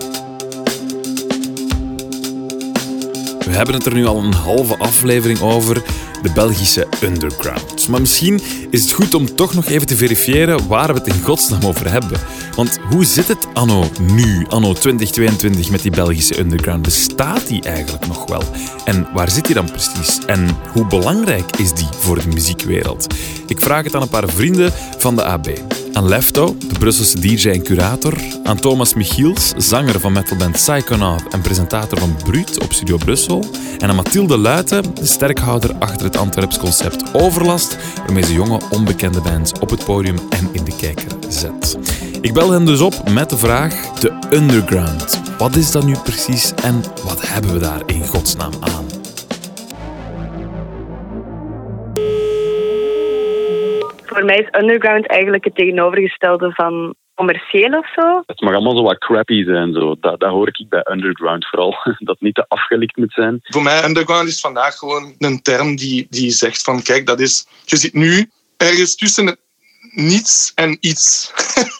We hebben het er nu al een halve aflevering over, de Belgische underground. Maar misschien is het goed om toch nog even te verifiëren waar we het in godsnaam over hebben. Want hoe zit het anno nu, anno 2022, met die Belgische underground? Bestaat die eigenlijk nog wel? En waar zit die dan precies? En hoe belangrijk is die voor de muziekwereld? Ik vraag het aan een paar vrienden van de AB. Aan Lefto, de Brusselse DJ en curator. Aan Thomas Michiels, zanger van metalband Psychonaut en presentator van Bruut op Studio Brussel. En aan Mathilde Luiten, de sterkhouder achter het Antwerps concept Overlast, waarmee ze jonge, onbekende bands op het podium en in de kijker zet. Ik bel hen dus op met de vraag: de underground. Wat is dat nu precies en wat hebben we daar in godsnaam aan? Voor mij is underground eigenlijk het tegenovergestelde van commercieel of zo. Het mag allemaal zo wat crappy zijn. Zo. Dat, dat hoor ik bij underground vooral. <laughs> Dat het niet te afgelikt moet zijn. Voor mij underground is vandaag gewoon een term die, die zegt van kijk, dat is, je zit nu ergens tussen het niets en iets.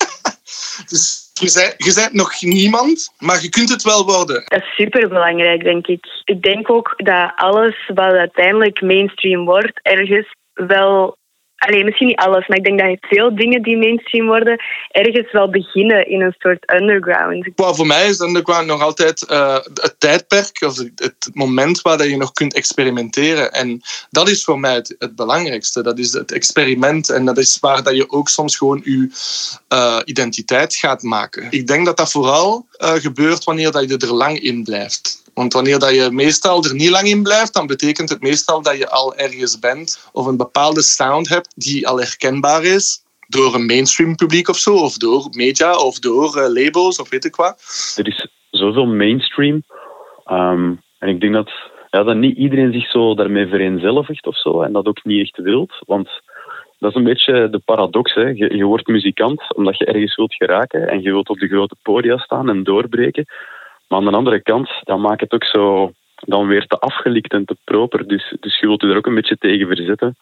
<laughs> dus je bent, je bent nog niemand, maar je kunt het wel worden. Dat is superbelangrijk, denk ik. Ik denk ook dat alles wat uiteindelijk mainstream wordt, ergens wel. Alleen misschien niet alles, maar ik denk dat veel dingen die mainstream worden, ergens wel beginnen in een soort underground. Maar voor mij is underground nog altijd eh, het tijdperk, of het, moment waar je nog kunt experimenteren. En dat is voor mij het, het belangrijkste. Dat is het experiment en dat is waar dat je ook soms gewoon je eh, identiteit gaat maken. Ik denk dat dat vooral eh, gebeurt wanneer dat je er lang in blijft. Want wanneer dat je meestal er niet lang in blijft, dan betekent het meestal dat je al ergens bent of een bepaalde sound hebt die al herkenbaar is door een mainstream publiek of zo, of door media, of door eh, labels, of weet ik wat. Er is zoveel mainstream. Ehm, en ik denk dat, ja, dat niet iedereen zich zo daarmee vereenzelvigt of zo. En dat ook niet echt wilt. Want dat is een beetje de paradox. Hè. Je, je wordt muzikant omdat je ergens wilt geraken. En je wilt op de grote podia staan en doorbreken. Maar aan de andere kant, dan maakt het ook zo dan weer te afgelikt en te proper. Dus, dus je wilt je er ook een beetje tegen verzetten.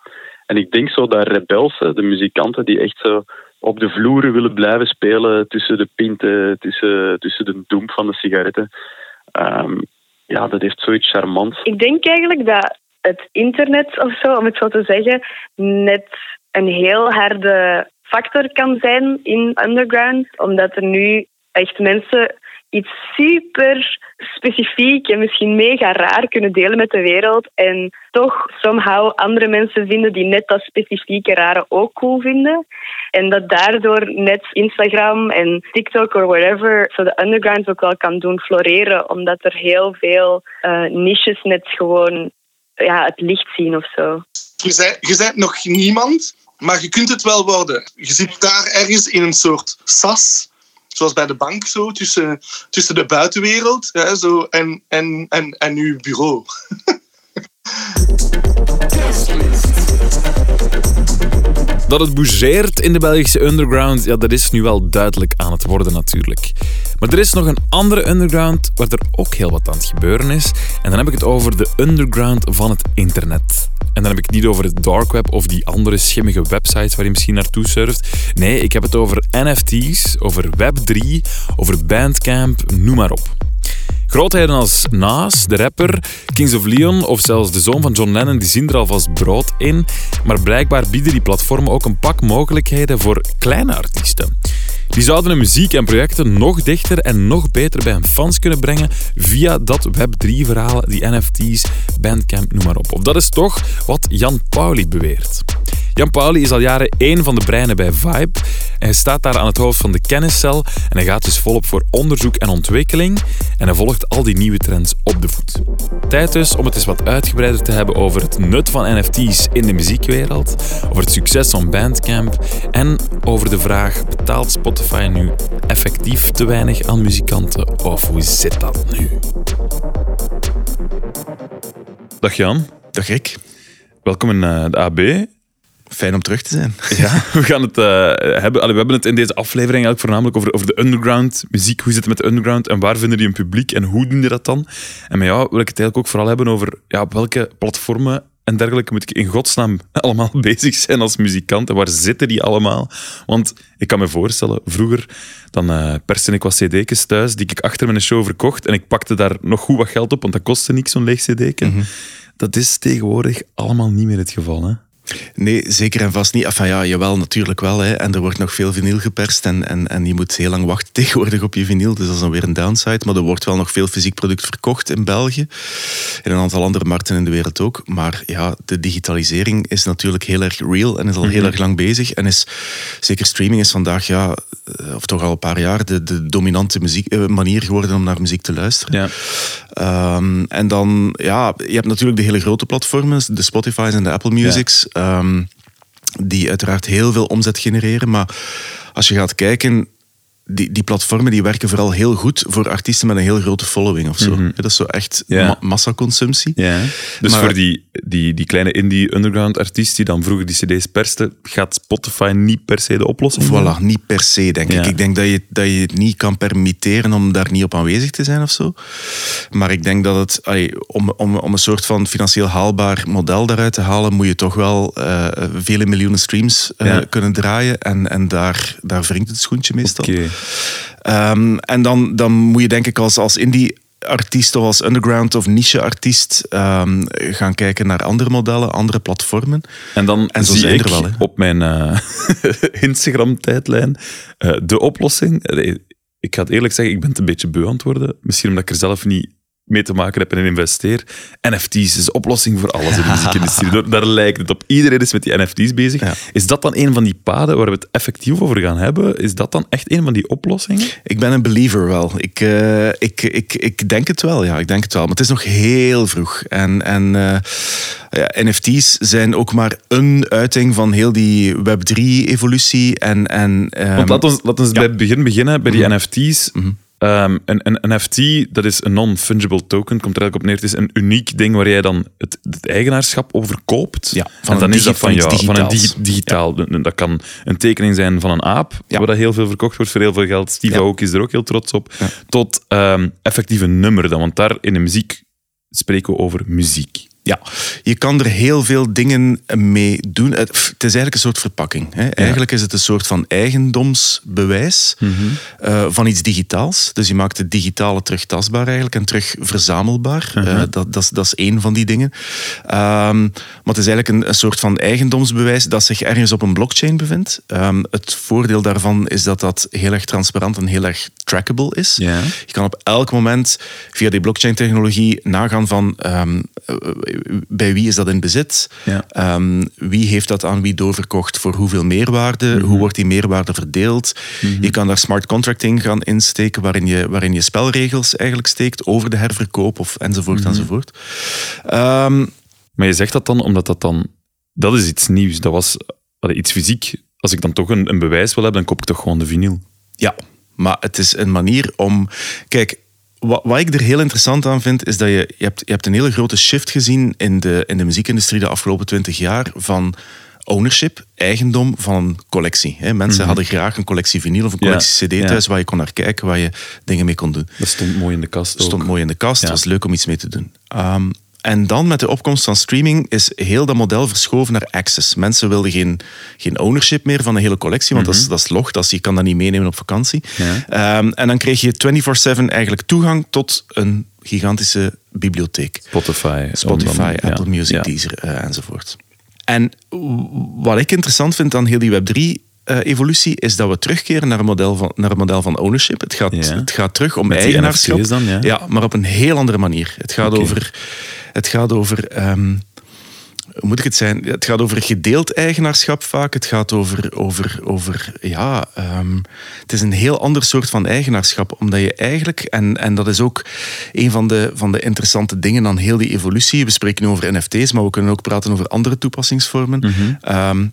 En ik denk zo dat rebelse, de muzikanten die echt zo op de vloeren willen blijven spelen tussen de pinten, tussen, tussen de doem van de sigaretten. Ehm, ja, dat heeft zoiets charmants. Ik denk eigenlijk dat het internet of zo, om het zo te zeggen, net een heel harde factor kan zijn in underground. Omdat er nu echt mensen iets super specifiek en misschien mega raar kunnen delen met de wereld. En toch somehow andere mensen vinden die net dat specifieke rare ook cool vinden. En dat daardoor net Instagram en TikTok of whatever zo de underground ook wel kan doen floreren. Omdat er heel veel eh, niches net gewoon ja, het licht zien of zo. Je bent, je bent nog niemand, maar je kunt het wel worden. Je zit daar ergens in een soort sas, zoals bij de bank, zo, tussen, tussen de buitenwereld hè, zo, en, en, en, en uw bureau. <laughs> Dat het bougeert in de Belgische underground, ja, dat is nu wel duidelijk aan het worden natuurlijk. Maar er is nog een andere underground waar er ook heel wat aan het gebeuren is. En dan heb ik het over de underground van het internet. En dan heb ik het niet over het dark web of die andere schimmige websites waar je misschien naartoe surft. Nee, ik heb het over NFT's, over Web3, over Bandcamp, noem maar op. Grootheden als Nas, de rapper, Kings of Leon of zelfs de zoon van John Lennon die zien er alvast brood in. Maar blijkbaar bieden die platformen ook een pak mogelijkheden voor kleine artiesten. Die zouden hun muziek en projecten nog dichter en nog beter bij hun fans kunnen brengen via dat Web3-verhaal, die NFT's, Bandcamp, noem maar op. Of dat is toch wat Jan Pauli beweert. Jan Pauli is al jaren één van de breinen bij Vibe. Hij staat daar aan het hoofd van de kenniscel en hij gaat dus volop voor onderzoek en ontwikkeling en hij volgt al die nieuwe trends op de voet. Tijd dus om het eens wat uitgebreider te hebben over het nut van NFT's in de muziekwereld, over het succes van Bandcamp en over de vraag: betaalt Spotify nu effectief te weinig aan muzikanten of hoe zit dat nu? Dag Jan. Dag Rick. Welkom in uh, de AB. Fijn om terug te zijn. <laughs> Ja, we gaan het uh, hebben. Allee, we hebben het in deze aflevering eigenlijk voornamelijk over, over de underground muziek. Hoe zit het met de underground en waar vinden die een publiek en hoe doen die dat dan? En met jou wil ik het eigenlijk ook vooral hebben over ja, op welke platformen en dergelijke moet ik in godsnaam <laughs> allemaal bezig zijn als muzikant en waar zitten die allemaal? Want ik kan me voorstellen, vroeger dan uh, perste ik wat cd'tjes thuis die ik achter mijn show verkocht en ik pakte daar nog goed wat geld op, want dat kostte niks zo'n leeg cd'tje. Mm -hmm. Dat is tegenwoordig allemaal niet meer het geval, hè? Nee, zeker en vast niet. Enfin ja, jawel, natuurlijk wel. Hè. En er wordt nog veel vinyl geperst en, en, en je moet heel lang wachten <laughs> tegenwoordig op je vinyl. Dus dat is dan weer een downside. Maar er wordt wel nog veel fysiek product verkocht in België. In een aantal andere markten in de wereld ook. Maar ja, de digitalisering is natuurlijk heel erg real en is al mm -hmm. heel erg lang bezig. En is, zeker streaming is vandaag, ja, of toch al een paar jaar, de, de dominante muziek, eh, manier geworden om naar muziek te luisteren. Ja. Um, en dan, ja, je hebt natuurlijk de hele grote platformen, de Spotify's en de Apple Music's. Ja. Um, die uiteraard heel veel omzet genereren. Maar als je gaat kijken, die, die platformen die werken vooral heel goed voor artiesten met een heel grote following of zo. Mm -hmm. Dat is zo echt ma massaconsumptie. Dus Maar- voor die, die, die kleine indie underground artiest die dan vroeger die cd's perste, gaat Spotify niet per se de oplossing? Voilà, niet per se, denk ik. Ik denk dat je, dat je het niet kan permitteren om daar niet op aanwezig te zijn of zo. Maar ik denk dat het, allee, om, om, om een soort van financieel haalbaar model daaruit te halen, moet je toch wel eh, vele miljoenen streams eh, kunnen draaien. En, en daar, daar wringt het schoentje meestal. Ehm, en dan, dan moet je denk ik als, als indie artiest of als underground of niche artiest ehm, gaan kijken naar andere modellen, andere platformen. En dan En zo zie ik er wel, op mijn eh, <laughs> Instagram-tijdlijn eh, de oplossing. Allee, Ik ga het eerlijk zeggen, ik ben het een beetje beu aan het worden. Misschien omdat ik er zelf niet mee te maken heb en in investeer. NFT's is de oplossing voor alles in de muziekindustrie. Daar- Daar lijkt het op. Iedereen is met die NFT's bezig. Ja. Is dat dan een van die paden waar we het effectief over gaan hebben? Is dat dan echt een van die oplossingen? Ik ben een believer wel. Ik, eh, ik, ik, ik denk het wel, ja. Ik denk het wel. Maar het is nog heel vroeg. En, en eh, ja, NFT's zijn ook maar een uiting van heel die Web3-evolutie. En, en, ehm, Want laten we laat ons bij het begin beginnen, bij die Mhm. NFT's. Ehm, een, een NFT, dat is een non-fungible token, komt er eigenlijk op neer. Het is een uniek ding waar jij dan het, het eigenaarschap over koopt. Ja, van en dan een is dat van jou, van een digi- digitaal. Dat kan een tekening zijn van een aap, Ja. waar dat heel veel verkocht wordt voor heel veel geld. Steve Ja. Aoki is er ook heel trots op. Tot ehm effectief een nummer dan, want daar in de muziek spreken we over muziek. Ja, je kan er heel veel dingen mee doen. Het het is eigenlijk een soort verpakking. Hè. Eigenlijk is het een soort van eigendomsbewijs Mhm. eh, van iets digitaals. Dus je maakt het digitale terug tastbaar eigenlijk en terug verzamelbaar. Mhm. Eh, dat, dat, is- dat is één van die dingen. Ehm, maar het is eigenlijk een, een soort van eigendomsbewijs dat zich ergens op een blockchain bevindt. Ehm, het voordeel daarvan is dat dat heel erg transparant en heel erg trackable is. Je kan op elk moment via die blockchain-technologie nagaan van ehm, eh, bij wie is dat in bezit, Ja. Ehm, wie heeft dat aan wie doorverkocht, voor hoeveel meerwaarde, Mhm. hoe wordt die meerwaarde verdeeld. Je kan daar smart contracting gaan insteken, waarin je, waarin je spelregels eigenlijk steekt over de herverkoop of enzovoort Mhm. enzovoort. Ehm, Maar je zegt dat dan omdat dat dan... Dat is iets nieuws. Dat was allee, iets fysiek. Als ik dan toch een, een bewijs wil hebben, dan koop ik toch gewoon de vinyl. Ja, maar het is een manier om. Kijk, wat, wat ik er heel interessant aan vind, is dat je, je, hebt, je hebt een hele grote shift gezien in de, in de muziekindustrie de afgelopen twintig jaar van ownership, eigendom van een collectie. Mensen hadden graag een collectie vinyl of een Mhm. Ja, collectie cd ja. thuis waar je kon naar kijken, waar je dingen mee kon doen. Dat stond mooi in de kast ook. stond mooi in de kast, Ja. het was leuk om iets mee te doen. Ehm, en dan met de opkomst van streaming is heel dat model verschoven naar access. Mensen wilden geen, geen ownership meer van een hele collectie, want dat, is, dat is log, dat is, je kan dat niet meenemen op vakantie. Ja. Ehm, en dan kreeg je 24-7 eigenlijk toegang tot een gigantische bibliotheek. Spotify. Spotify, Apple ja. Music, Ja. Deezer eh, enzovoort. En wat ik interessant vind aan heel die Web3-evolutie is dat we terugkeren naar een model van, naar een model van ownership. Het gaat, Ja. het gaat terug om Met eigenaarschap. Dan, ja? maar op een heel andere manier. Het gaat over... Het gaat over ehm, hoe moet ik het zijn? Het gaat over gedeeld eigenaarschap vaak. Het gaat over, over, over ja, ehm, het is een heel ander soort van eigenaarschap. Omdat je eigenlijk, en, en dat is ook een van de, van de interessante dingen aan heel die evolutie. We spreken nu over NFT's, maar we kunnen ook praten over andere toepassingsvormen. Ehm,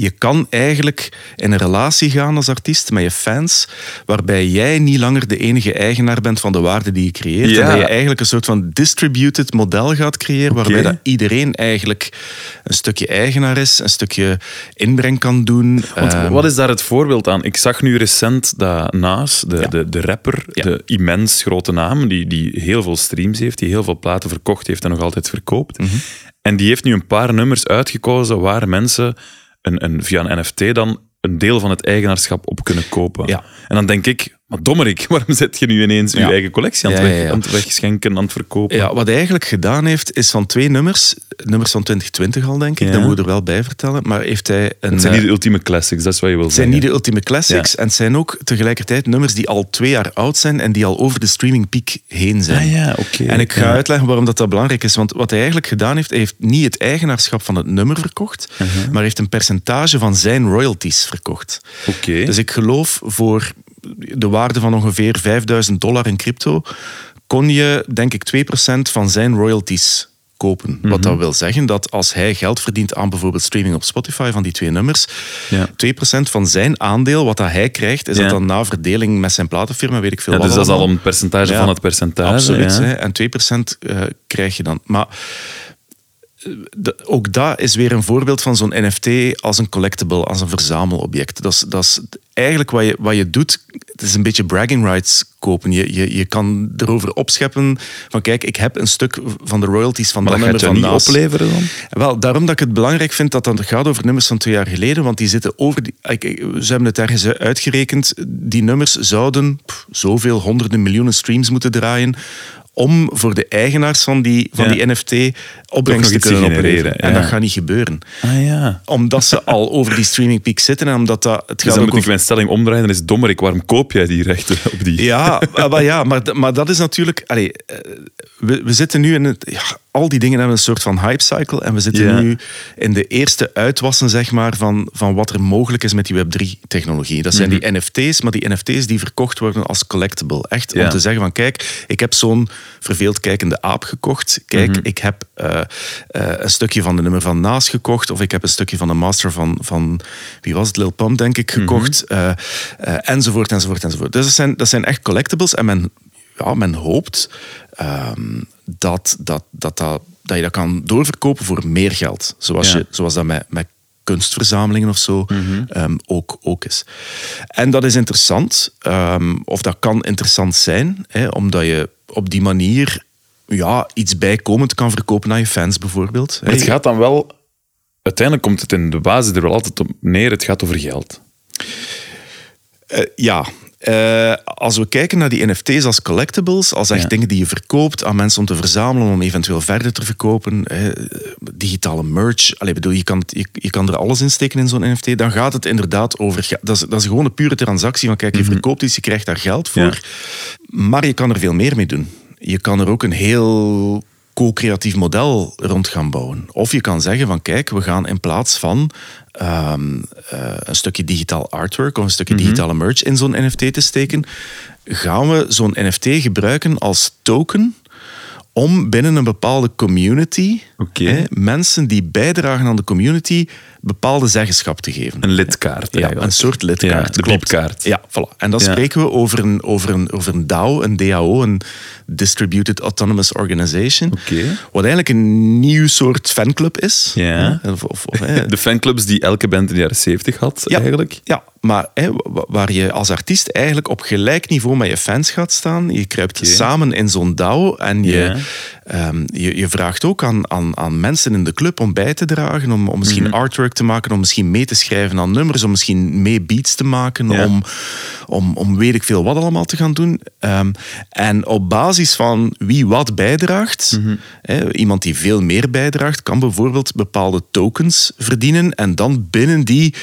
je kan eigenlijk in een relatie gaan als artiest met je fans, waarbij jij niet langer de enige eigenaar bent van de waarde die je creëert. Ja. En dat je eigenlijk een soort van distributed model gaat creëren, waarbij dat iedereen eigenlijk een stukje eigenaar is, een stukje inbreng kan doen. Want Ehm, wat is daar het voorbeeld aan? Ik zag nu recent dat Naas, de, Ja. de, de rapper, Ja. de immens grote naam, die, die heel veel streams heeft, die heel veel platen verkocht heeft en nog altijd verkoopt. Mhm. En die heeft nu een paar nummers uitgekozen waar mensen een, een, via een NFT dan een deel van het eigenaarschap op kunnen kopen. Ja. En dan denk ik, maar dommerik, <laughs> waarom zet je nu ineens je Ja. eigen collectie aan het, weg- aan het wegschenken, aan het verkopen? Ja, wat hij eigenlijk gedaan heeft, is van twee nummers, nummers van 2020 al, denk ik, dat moet je er wel bij vertellen, maar heeft hij een... Het zijn niet eh, de ultieme classics, dat is wat je wil Het zijn zeggen. niet de ultieme classics en het zijn ook tegelijkertijd nummers die al twee jaar oud zijn en die al over de streamingpiek heen zijn. Ah ja, oké. En ik ga Ja. uitleggen waarom dat, dat belangrijk is. Want wat hij eigenlijk gedaan heeft, hij heeft niet het eigenaarschap van het nummer verkocht, Uh-huh. maar heeft een percentage van zijn royalties verkocht. Oké. Dus ik geloof voor de waarde van ongeveer 5000 dollar in crypto, kon je denk ik 2% van zijn royalties kopen. Wat Mhm. dat wil zeggen dat als hij geld verdient aan bijvoorbeeld streaming op Spotify van die twee nummers, Ja. 2% van zijn aandeel, wat dat hij krijgt, is Ja. dat dan na verdeling met zijn platenfirma, weet ik veel Ja, wat dus dat is al een percentage van het percentage. Absoluut. Hè? En 2% eh, krijg je dan. Maar de- ook dat is weer een voorbeeld van zo'n NFT als een collectible, als een verzamelobject. Dat is, dat is eigenlijk wat je, wat je doet. Het is een beetje bragging rights kopen. Je, je, je kan erover opscheppen van kijk, ik heb een stuk van de royalties van Maar dat dat gaat je nummer niet opleveren dan? Wel, daarom dat ik het belangrijk vind dat dat gaat over nummers van twee jaar geleden, want die zitten over die... ik- Ze hebben het ergens uitgerekend, die nummers zouden pff, zoveel honderden miljoenen streams moeten draaien om voor de eigenaars van die, van Ja. die NFT opbrengst te kunnen opleveren. En ja. dat gaat niet gebeuren. Ah ja. Omdat ze al <laughs> over die streamingpiek zitten en omdat dat... Het Dus gaat dan moet ik mijn stelling omdraaien. Dan is het dommerik. Waarom koop jij die rechten op die? Ja, maar, ja maar, maar dat is natuurlijk... Allee, eh, we, we zitten nu in het... Ja, al die dingen hebben een soort van hype cycle. En we zitten nu in de eerste uitwassen zeg maar, van, van wat er mogelijk is met die Web3-technologie. Dat zijn die NFT's, maar die NFT's die verkocht worden als collectible. Echt om te zeggen van kijk, ik heb zo'n verveeld kijkende aap gekocht. Kijk, ik heb eh, eh, een stukje van de nummer van Naas gekocht. Of ik heb een stukje van de master van, van wie was het, Lil Pump denk ik, gekocht. eh, eh, enzovoort, enzovoort, enzovoort. Dus dat zijn, dat zijn echt collectibles. En men, ja, men hoopt ehm, dat, dat, dat, dat, dat je dat kan doorverkopen voor meer geld. Zoals, Ja. je, zoals dat met, met kunstverzamelingen of zo ehm, ook, ook is. En dat is interessant, ehm, of dat kan interessant zijn, hè, omdat je op die manier ja, iets bijkomend kan verkopen aan je fans bijvoorbeeld. Maar het gaat dan wel... Uiteindelijk komt het in de basis er wel altijd op neer. Het gaat over geld. Eh, ja. Eh, als we kijken naar die NFT's als collectibles, als echt Ja. dingen die je verkoopt aan mensen om te verzamelen, om eventueel verder te verkopen, eh, digitale merch, allee, bedoel, je, kan, het- je, je kan er alles in steken in zo'n NFT, dan gaat het inderdaad over... Dat is, dat is gewoon een pure transactie van, kijk, je verkoopt iets, je krijgt daar geld voor, Ja. maar je kan er veel meer mee doen. Je kan er ook een heel co-creatief model rond gaan bouwen. Of je kan zeggen van kijk, we gaan in plaats van ehm, eh, een stukje digitaal artwork of een stukje digitale merch in zo'n NFT te steken, gaan we zo'n NFT gebruiken als token om binnen een bepaalde community hè, mensen die bijdragen aan de community bepaalde zeggenschap te geven. Een lidkaart Ja, eigenlijk. een soort lidkaart. Ja, de piepkaart. Ja, voilà. En dan Ja. spreken we over een, over, een, over een DAO, een DAO, een Distributed Autonomous Organization. Oké. Wat eigenlijk een nieuw soort fanclub is. Ja. Of, of, of, hè. <laughs> De fanclubs die elke band in de jaren 70 had, eigenlijk. Ja, maar hè, waar je als artiest eigenlijk op gelijk niveau met je fans gaat staan. Je kruipt Oké. samen in zo'n DAO en je, ehm, je, je vraagt ook aan, aan, aan mensen in de club om bij te dragen, om, om misschien Mhm. artwork te maken, om misschien mee te schrijven aan nummers, om misschien mee beats te maken, Ja. om, om, om weet ik veel wat allemaal te gaan doen. Ehm, en op basis van wie wat bijdraagt, Mhm. hè, iemand die veel meer bijdraagt, kan bijvoorbeeld bepaalde tokens verdienen en dan binnen die,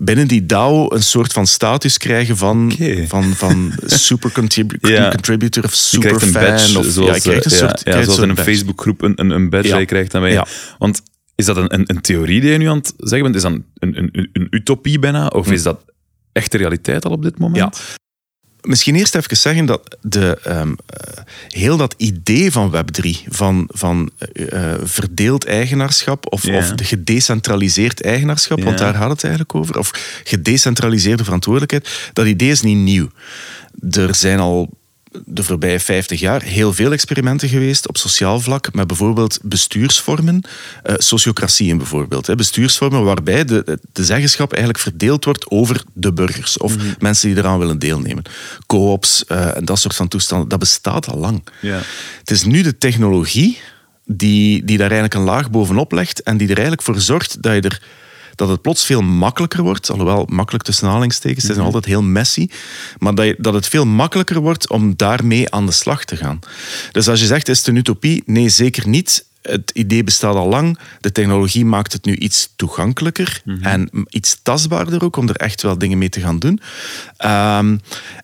binnen die DAO een soort van status krijgen van, van, van <laughs> super Ja. contributor of super fan. badge, of, zoals, ja, je krijgt een eh, soort, ja, krijgt zoals in een. Facebookgroep een, een, badge Ja. je krijgt. Dan Ja. Want is dat een, een, een theorie die je nu aan het zeggen bent? Is dat een, een, een, een utopie bijna? Of is dat echte realiteit al op dit moment? Ja. Misschien eerst even zeggen dat de, ehm, eh, heel dat idee van Web3, van, van eh, eh, verdeeld eigenaarschap of, of de gedecentraliseerd eigenaarschap, want daar gaat het eigenlijk over, of gedecentraliseerde verantwoordelijkheid, dat idee is niet nieuw. Er zijn al de voorbije 50 jaar heel veel experimenten geweest op sociaal vlak met bijvoorbeeld bestuursvormen, eh, sociocratieën bijvoorbeeld. Hè, bestuursvormen waarbij de, de zeggenschap eigenlijk verdeeld wordt over de burgers of mensen die eraan willen deelnemen. Co-ops eh, en dat soort van toestanden, dat bestaat al lang. Het is nu de technologie die, die daar eigenlijk een laag bovenop legt en die er eigenlijk voor zorgt dat je er dat het plots veel makkelijker wordt, alhoewel makkelijk tussen aanhalingstekens, het is nog altijd heel messy, maar dat, je, dat het veel makkelijker wordt om daarmee aan de slag te gaan. Dus als je zegt, is het een utopie? Nee, zeker niet. Het idee bestaat al lang. De technologie maakt het nu iets toegankelijker en iets tastbaarder ook om er echt wel dingen mee te gaan doen. Ehm,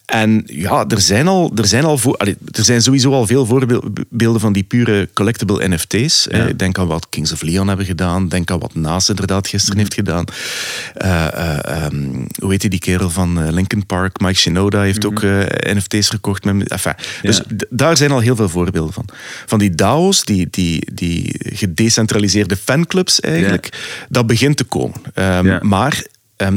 en ja, er zijn, al, er, zijn al voor, allee, er zijn sowieso al veel voorbeelden van die pure collectible NFT's. Eh, Denk aan wat Kings of Leon hebben gedaan. Denk aan wat Naas inderdaad gisteren heeft gedaan. Eh, ehm, hoe heet die, kerel van Linkin Park? Mike Shinoda heeft ook eh, NFT's gekocht. Met, enfin, Dus daar zijn al heel veel voorbeelden van. Van die DAO's, die, die, die gedecentraliseerde fanclubs eigenlijk, dat begint te komen. Ehm, Ja. Maar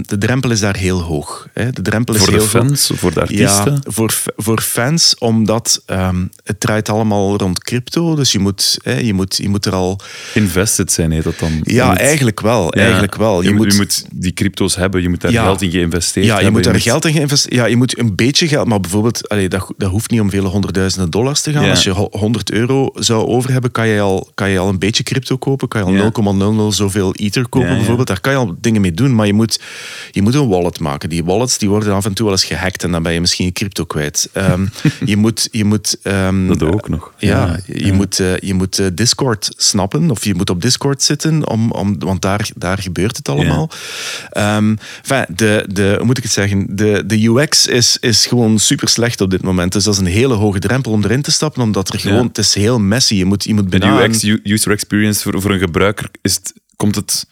de drempel is daar heel hoog. Hè. De drempel is Voor de heel hoog. fans, voor de artiesten? Ja, voor, voor fans, omdat ehm, het draait allemaal rond crypto. Dus je moet, hè, je moet, je moet er al... Invested zijn, heet dat dan? Ja, moet- eigenlijk wel. Ja, Eigenlijk wel. Je, moet, je moet die crypto's hebben, je moet daar Ja. geld in geïnvesteerd Ja, je hebben. moet daar geld in geïnvesteerd. Ja, je moet een beetje geld, maar bijvoorbeeld, allee, dat, dat hoeft niet om vele honderdduizenden dollars te gaan. Als je ho- 100 euro zou over hebben, kan je al, kan je al een beetje crypto kopen. Kan je al Ja. 0,00 zoveel ether kopen, bijvoorbeeld. Daar kan je al dingen mee doen, maar je moet, je moet een wallet maken. Die wallets die worden af en toe wel eens gehackt en dan ben je misschien je crypto kwijt. Ehm, <laughs> je moet... Je moet ehm, Dat ook nog. Ja, je, ja. Moet, eh, je moet eh, Discord snappen of je moet op Discord zitten, om, om, want daar, daar gebeurt het allemaal. Ehm, enfin, de, de, hoe moet ik het zeggen? De, de UX is, is gewoon super slecht op dit moment. Dus dat is een hele hoge drempel om erin te stappen, omdat er gewoon, het is heel messy. Je moet, je moet De UX, user experience, voor, voor een gebruiker is het, komt het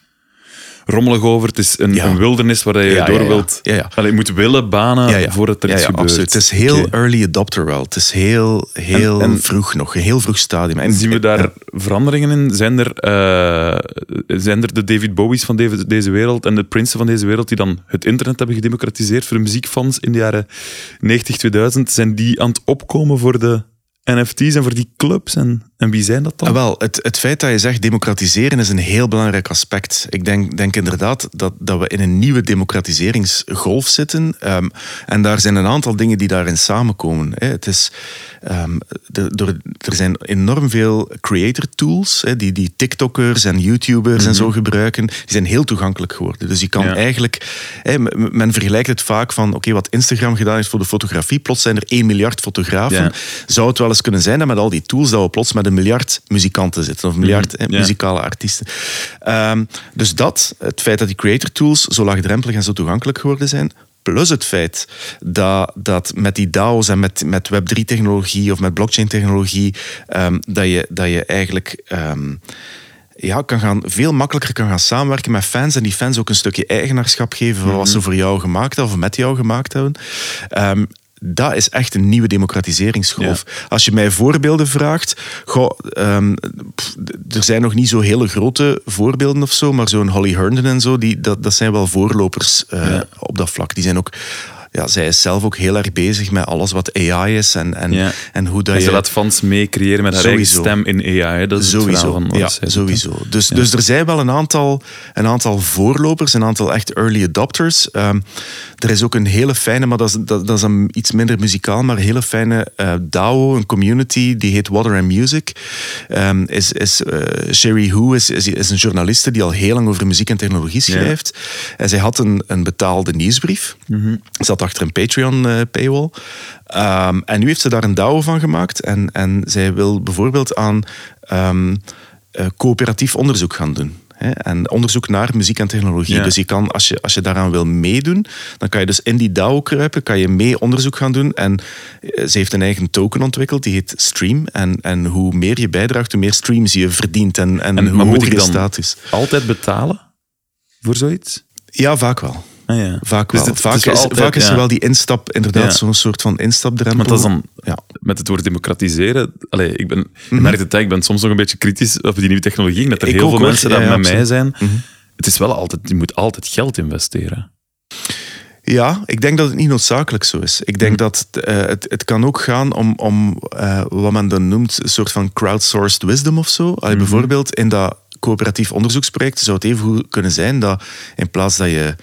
rommelig over. Het is een, Ja. een wildernis waar je Ja, door wilt... Ja, ja. Allee, je moet willen banen ja. voordat er ja, iets ja, gebeurt. Absoluut. Het is heel early adopter wel. Het is heel, heel En- en- vroeg nog, een heel vroeg stadium. En Zien we daar veranderingen in? Zijn er, eh, zijn er de David Bowie's van deze, deze wereld en de Prince van deze wereld die dan het internet hebben gedemocratiseerd voor de muziekfans in de jaren 90, 2000? Zijn die aan het opkomen voor de NFT's en voor die clubs? En, en wie zijn dat dan? Ah, wel, het, het feit dat je zegt democratiseren is een heel belangrijk aspect. Ik denk, denk inderdaad dat, dat we in een nieuwe democratiseringsgolf zitten. ehm, en daar zijn een aantal dingen die daarin samenkomen. Hè. Het is, ehm, de, door, er zijn enorm veel creator tools hè, die, die TikTokkers en YouTubers en zo gebruiken. Die zijn heel toegankelijk geworden. Dus je kan Ja. eigenlijk... Hè, men vergelijkt het vaak van oké, wat Instagram gedaan heeft voor de fotografie. Plots zijn er 1 miljard fotografen. Ja. Zou het wel eens kunnen zijn dat met al die tools dat we plots met een miljard muzikanten zitten, of een miljard ja. muzikale artiesten. Ehm, dus dat, het feit dat die creator tools zo laagdrempelig en zo toegankelijk geworden zijn, plus het feit dat, dat met die DAO's en met, met Web3-technologie of met blockchain-technologie, ehm, dat, je, dat je eigenlijk. ehm, ja, kan gaan, veel makkelijker kan gaan samenwerken met fans en die fans ook een stukje eigenaarschap geven van wat ze voor jou gemaakt hebben of met jou gemaakt hebben. Dat is echt een nieuwe democratiseringsgolf. Als je mij voorbeelden vraagt, goh, ehm, pff, er zijn nog niet zo hele grote voorbeelden of zo, maar zo'n Holly Herndon en zo, die, dat, dat zijn wel voorlopers eh, Ja. op dat vlak. Die zijn ook ja, zij is zelf ook heel erg bezig met alles wat AI is en, en, Ja. en hoe dat En je... ze laat fans meecreëren met haar Sowieso. eigen stem in AI. hè. Dat is Sowieso, van ja, sowieso. Dus, dus er zijn wel een aantal, een aantal voorlopers, een aantal echt early adopters. Ehm, er is ook een hele fijne, maar dat is, dat, dat is een iets minder muzikaal, maar een hele fijne eh, DAO, een community, die heet Water and Music. Ehm, is, is, eh, Sherry Hu is, is, is een journaliste die al heel lang over muziek en technologie schrijft. En zij had een, een betaalde nieuwsbrief. Zat achter een Patreon eh, paywall. Ehm, en nu heeft ze daar een DAO van gemaakt. En, en zij wil bijvoorbeeld aan ehm, eh, coöperatief onderzoek gaan doen. Hè? En onderzoek naar muziek en technologie. Ja. Dus je kan, als je, als je daaraan wil meedoen, dan kan je dus in die DAO kruipen, kan je mee onderzoek gaan doen. En eh, ze heeft een eigen token ontwikkeld, die heet Stream. En, en hoe meer je bijdraagt, hoe meer streams je verdient. En, en, En, hoe hoger je status. altijd betalen voor zoiets? Ja, vaak wel. Ah, ja. Vaak Dus wel. vaak, is wel is, altijd- vaak is er wel die instap, inderdaad, zo'n soort van instapdrempel. Want dat is dan Ja. met het woord democratiseren. Allee, ik ben, Mhm. je merkt het, ik ben soms nog een beetje kritisch op die nieuwe technologie. Dat er Ik heel veel mensen dat met mij zijn. Het is wel altijd, je moet altijd geld investeren. Ja, ik denk dat het niet noodzakelijk zo is. Ik denk dat eh, het, het kan ook gaan om, om eh, wat men dan noemt een soort van crowdsourced wisdom of zo. Allee, Bijvoorbeeld in dat coöperatief onderzoeksproject zou het even goed kunnen zijn dat in plaats dat je...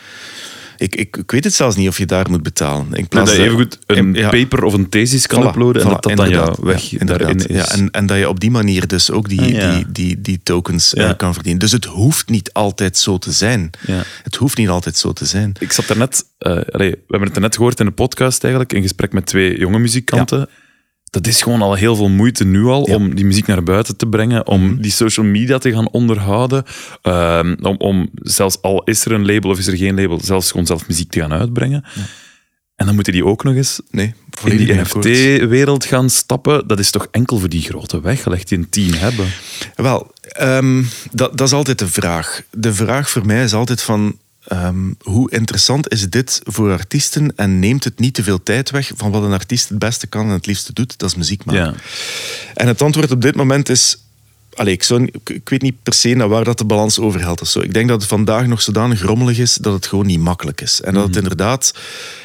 Ik, ik, ik weet het zelfs niet of je daar moet betalen. In Dat plaats je even goed een in- ja. paper of een thesis kan Voilà, uploaden en voilà, dat dat dan weg Ja, inderdaad. daarin is. Ja, en, en dat je op die manier dus ook die, Ah, ja. die, die, die tokens eh, kan verdienen. Dus het hoeft niet altijd zo te zijn. Ja. Het hoeft niet altijd zo te zijn. Ik zat daarnet, eh allee, we hebben het er net gehoord in de podcast eigenlijk, in gesprek met twee jonge muzikanten. Dat is gewoon al heel veel moeite nu al Ja. Mhm. om die muziek naar buiten te brengen, om die social media te gaan onderhouden, ehm, om, om zelfs al is er een label of is er geen label, zelfs gewoon zelf muziek te gaan uitbrengen. En dan moeten die ook nog eens Nee, in die. NFT-wereld gaan stappen. Dat is toch enkel voor die grote weggelegd die een team hebben. Wel, ehm, dat, dat is altijd de vraag. De vraag voor mij is altijd van... ehm, hoe interessant is dit voor artiesten en neemt het niet te veel tijd weg van wat een artiest het beste kan en het liefste doet, dat is muziek maken. Ja. En het antwoord op dit moment is... Allee, ik, zou, niet- ik- ik weet niet per se naar waar dat de balans overhelt. Of zo. Ik denk dat het vandaag nog zodanig rommelig is dat het gewoon niet makkelijk is. En dat het inderdaad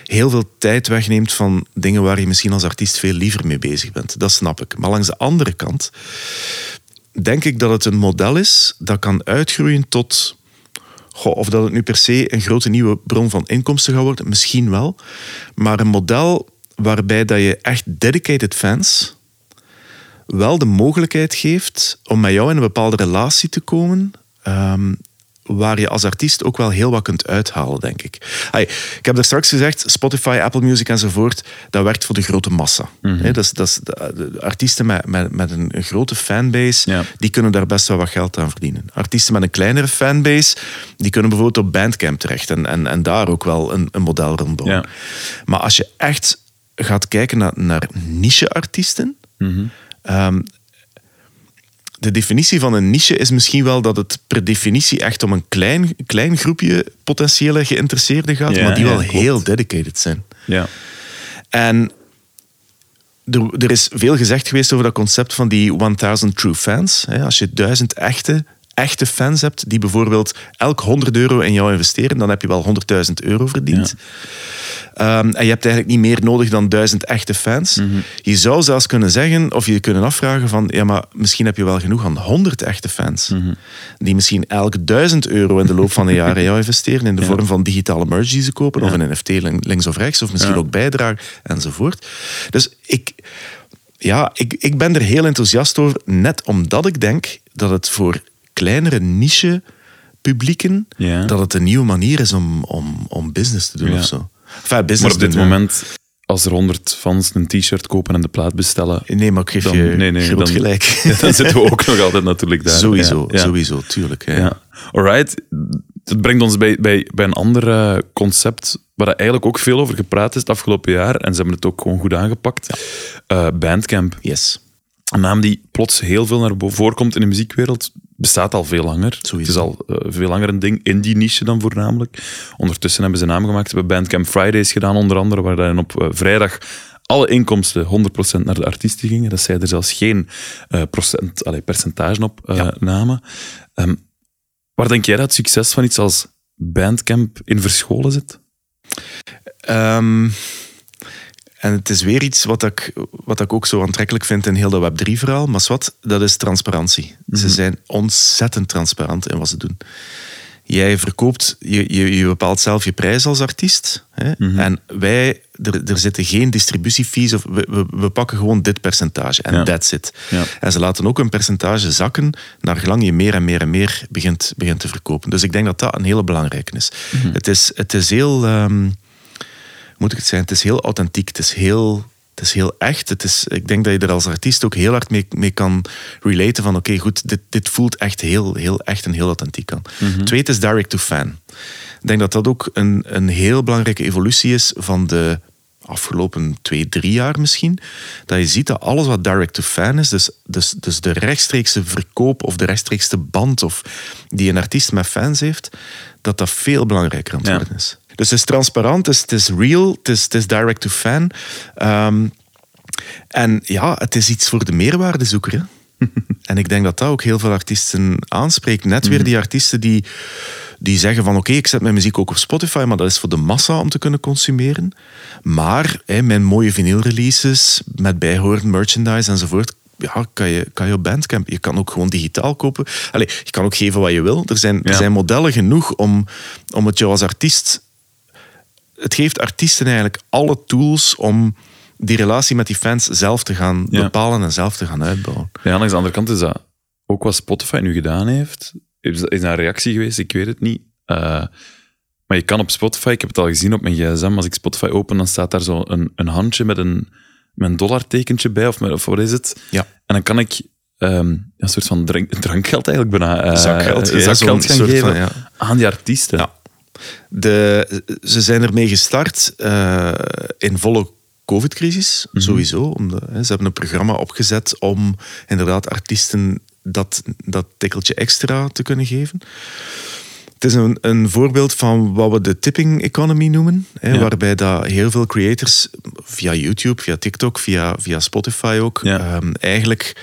heel veel tijd wegneemt van dingen waar je misschien als artiest veel liever mee bezig bent. Dat snap ik. Maar langs de andere kant denk ik dat het een model is dat kan uitgroeien tot... Of dat het nu per se een grote nieuwe bron van inkomsten gaat worden, misschien wel. Maar een model waarbij dat je echt dedicated fans wel de mogelijkheid geeft om met jou in een bepaalde relatie te komen. ehm, waar je als artiest ook wel heel wat kunt uithalen, denk ik. Ik heb er straks gezegd, Spotify, Apple Music enzovoort, dat werkt voor de grote massa. Hè, dat is, dat is de, de artiesten met, met, met een, een grote fanbase, Ja. die kunnen daar best wel wat geld aan verdienen. Artiesten met een kleinere fanbase, die kunnen bijvoorbeeld op Bandcamp terecht en, en, en daar ook wel een, een model rondbouwen. Ja. Maar als je echt gaat kijken naar, naar niche-artiesten, Ehm, de definitie van een niche is misschien wel dat het per definitie echt om een klein, klein groepje potentiële geïnteresseerden gaat, Ja, maar die wel heel dedicated zijn. Ja. En er, er is veel gezegd geweest over dat concept van die 1000 true fans. Als je duizend echte, echte fans hebt die bijvoorbeeld elk 100 euro in jou investeren, dan heb je wel 100.000 euro verdiend. Ehm, en je hebt eigenlijk niet meer nodig dan duizend echte fans. Je zou zelfs kunnen zeggen, of je kunnen afvragen van, ja, maar misschien heb je wel genoeg aan 100 echte fans. Die misschien elk duizend euro in de loop van de jaren in jou investeren in de vorm van digitale merch die ze kopen, of een NFT lin- links of rechts, of misschien ook bijdragen enzovoort. Dus ik, ja, ik, ik ben er heel enthousiast over, net omdat ik denk dat het voor kleinere niche publieken, Ja. dat het een nieuwe manier is om, om, om business te doen Ja. of zo. Enfin, business Maar op dit doen, moment, als er 100 fans een t-shirt kopen en de plaat bestellen, Nee, maar ik geef dan, je nee, nee, groot dan, gelijk. <laughs> dan zitten we ook <laughs> nog altijd natuurlijk daar. sowieso, sowieso, tuurlijk. Ja. Alright. Dat brengt ons bij, bij, bij een ander eh, concept waar eigenlijk ook veel over gepraat is het afgelopen jaar. En ze hebben het ook gewoon goed aangepakt. Eh, Bandcamp. Yes. Een naam die plots heel veel naar boven voorkomt in de muziekwereld. Bestaat al veel langer. Sowieso. Het is al eh, veel langer een ding, in die niche dan voornamelijk. Ondertussen hebben ze naam gemaakt. Ze hebben Bandcamp Fridays gedaan, onder andere, waar dan op eh, vrijdag alle inkomsten 100% naar de artiesten gingen. Dat zij er zelfs geen eh, procent, allee, percentage op namen. Ehm, waar denk jij dat het succes van iets als Bandcamp in verscholen zit? Ehm, en het is weer iets wat ik, wat ik ook zo aantrekkelijk vind in heel dat Web3-verhaal. Maar wat, dat is transparantie. Ze zijn ontzettend transparant in wat ze doen. Jij verkoopt, je, je, je bepaalt zelf je prijs als artiest. Hè? En wij, er, er zitten geen distributiefees. Of we, we, we pakken gewoon dit percentage. En Ja. that's it. Ja. En ze laten ook een percentage zakken naar gelang je meer en meer en meer begint, begint te verkopen. Dus ik denk dat dat een hele belangrijke is. Het is. Het is heel... ehm, moet ik het zijn? Het is heel authentiek. Het is heel, het is heel echt. Het is, ik denk dat je er als artiest ook heel hard mee, mee kan relaten van oké, goed, dit, dit voelt echt heel, heel echt en heel authentiek aan. Twee, het is direct to fan. Ik denk dat dat ook een, een heel belangrijke evolutie is van de afgelopen twee, drie jaar misschien. Dat je ziet dat alles wat direct to fan is, dus, dus, dus de rechtstreekse verkoop of de rechtstreekse band of die een artiest met fans heeft, dat dat veel belangrijker aan het Ja. worden is. Dus het is transparant, het is, het is real, het is, het is direct to fan. Ehm, en ja, het is iets voor de meerwaardezoeker. Hè? <laughs> en ik denk dat dat ook heel veel artiesten aanspreekt. Net weer die artiesten die, die zeggen van oké, ik zet mijn muziek ook op Spotify, maar dat is voor de massa om te kunnen consumeren. Maar hè, mijn mooie vinylreleases met bijhorend merchandise enzovoort, ja, kan je, kan je op Bandcamp. Je kan ook gewoon digitaal kopen. Allee, je kan ook geven wat je wil. Er zijn, er zijn modellen genoeg om, om het jou als artiest het geeft artiesten eigenlijk alle tools om die relatie met die fans zelf te gaan Ja. bepalen en zelf te gaan uitbouwen. Ja, langs de andere kant is dat ook wat Spotify nu gedaan heeft. Is, dat een reactie geweest? Ik weet het niet. Eh, maar je kan op Spotify, ik heb het al gezien op mijn gsm, als ik Spotify open, dan staat daar zo een, een handje met een, met een dollartekentje bij, of, met, of wat is het? Ja. En dan kan ik ehm, een soort van drank, drankgeld eigenlijk bijna... eh, Zakgeld, eh, zakgeld gaan geven van, ja. aan die artiesten. Ja. De, ze zijn ermee gestart eh, in volle COVID-crisis, sowieso. Omdat, hè, ze hebben een programma opgezet om inderdaad artiesten dat, dat tikkeltje extra te kunnen geven. Het is een, een voorbeeld van wat we de tipping economy noemen. Hè, Ja. Waarbij dat heel veel creators via YouTube, via TikTok, via, via Spotify ook, Ja. ehm, eigenlijk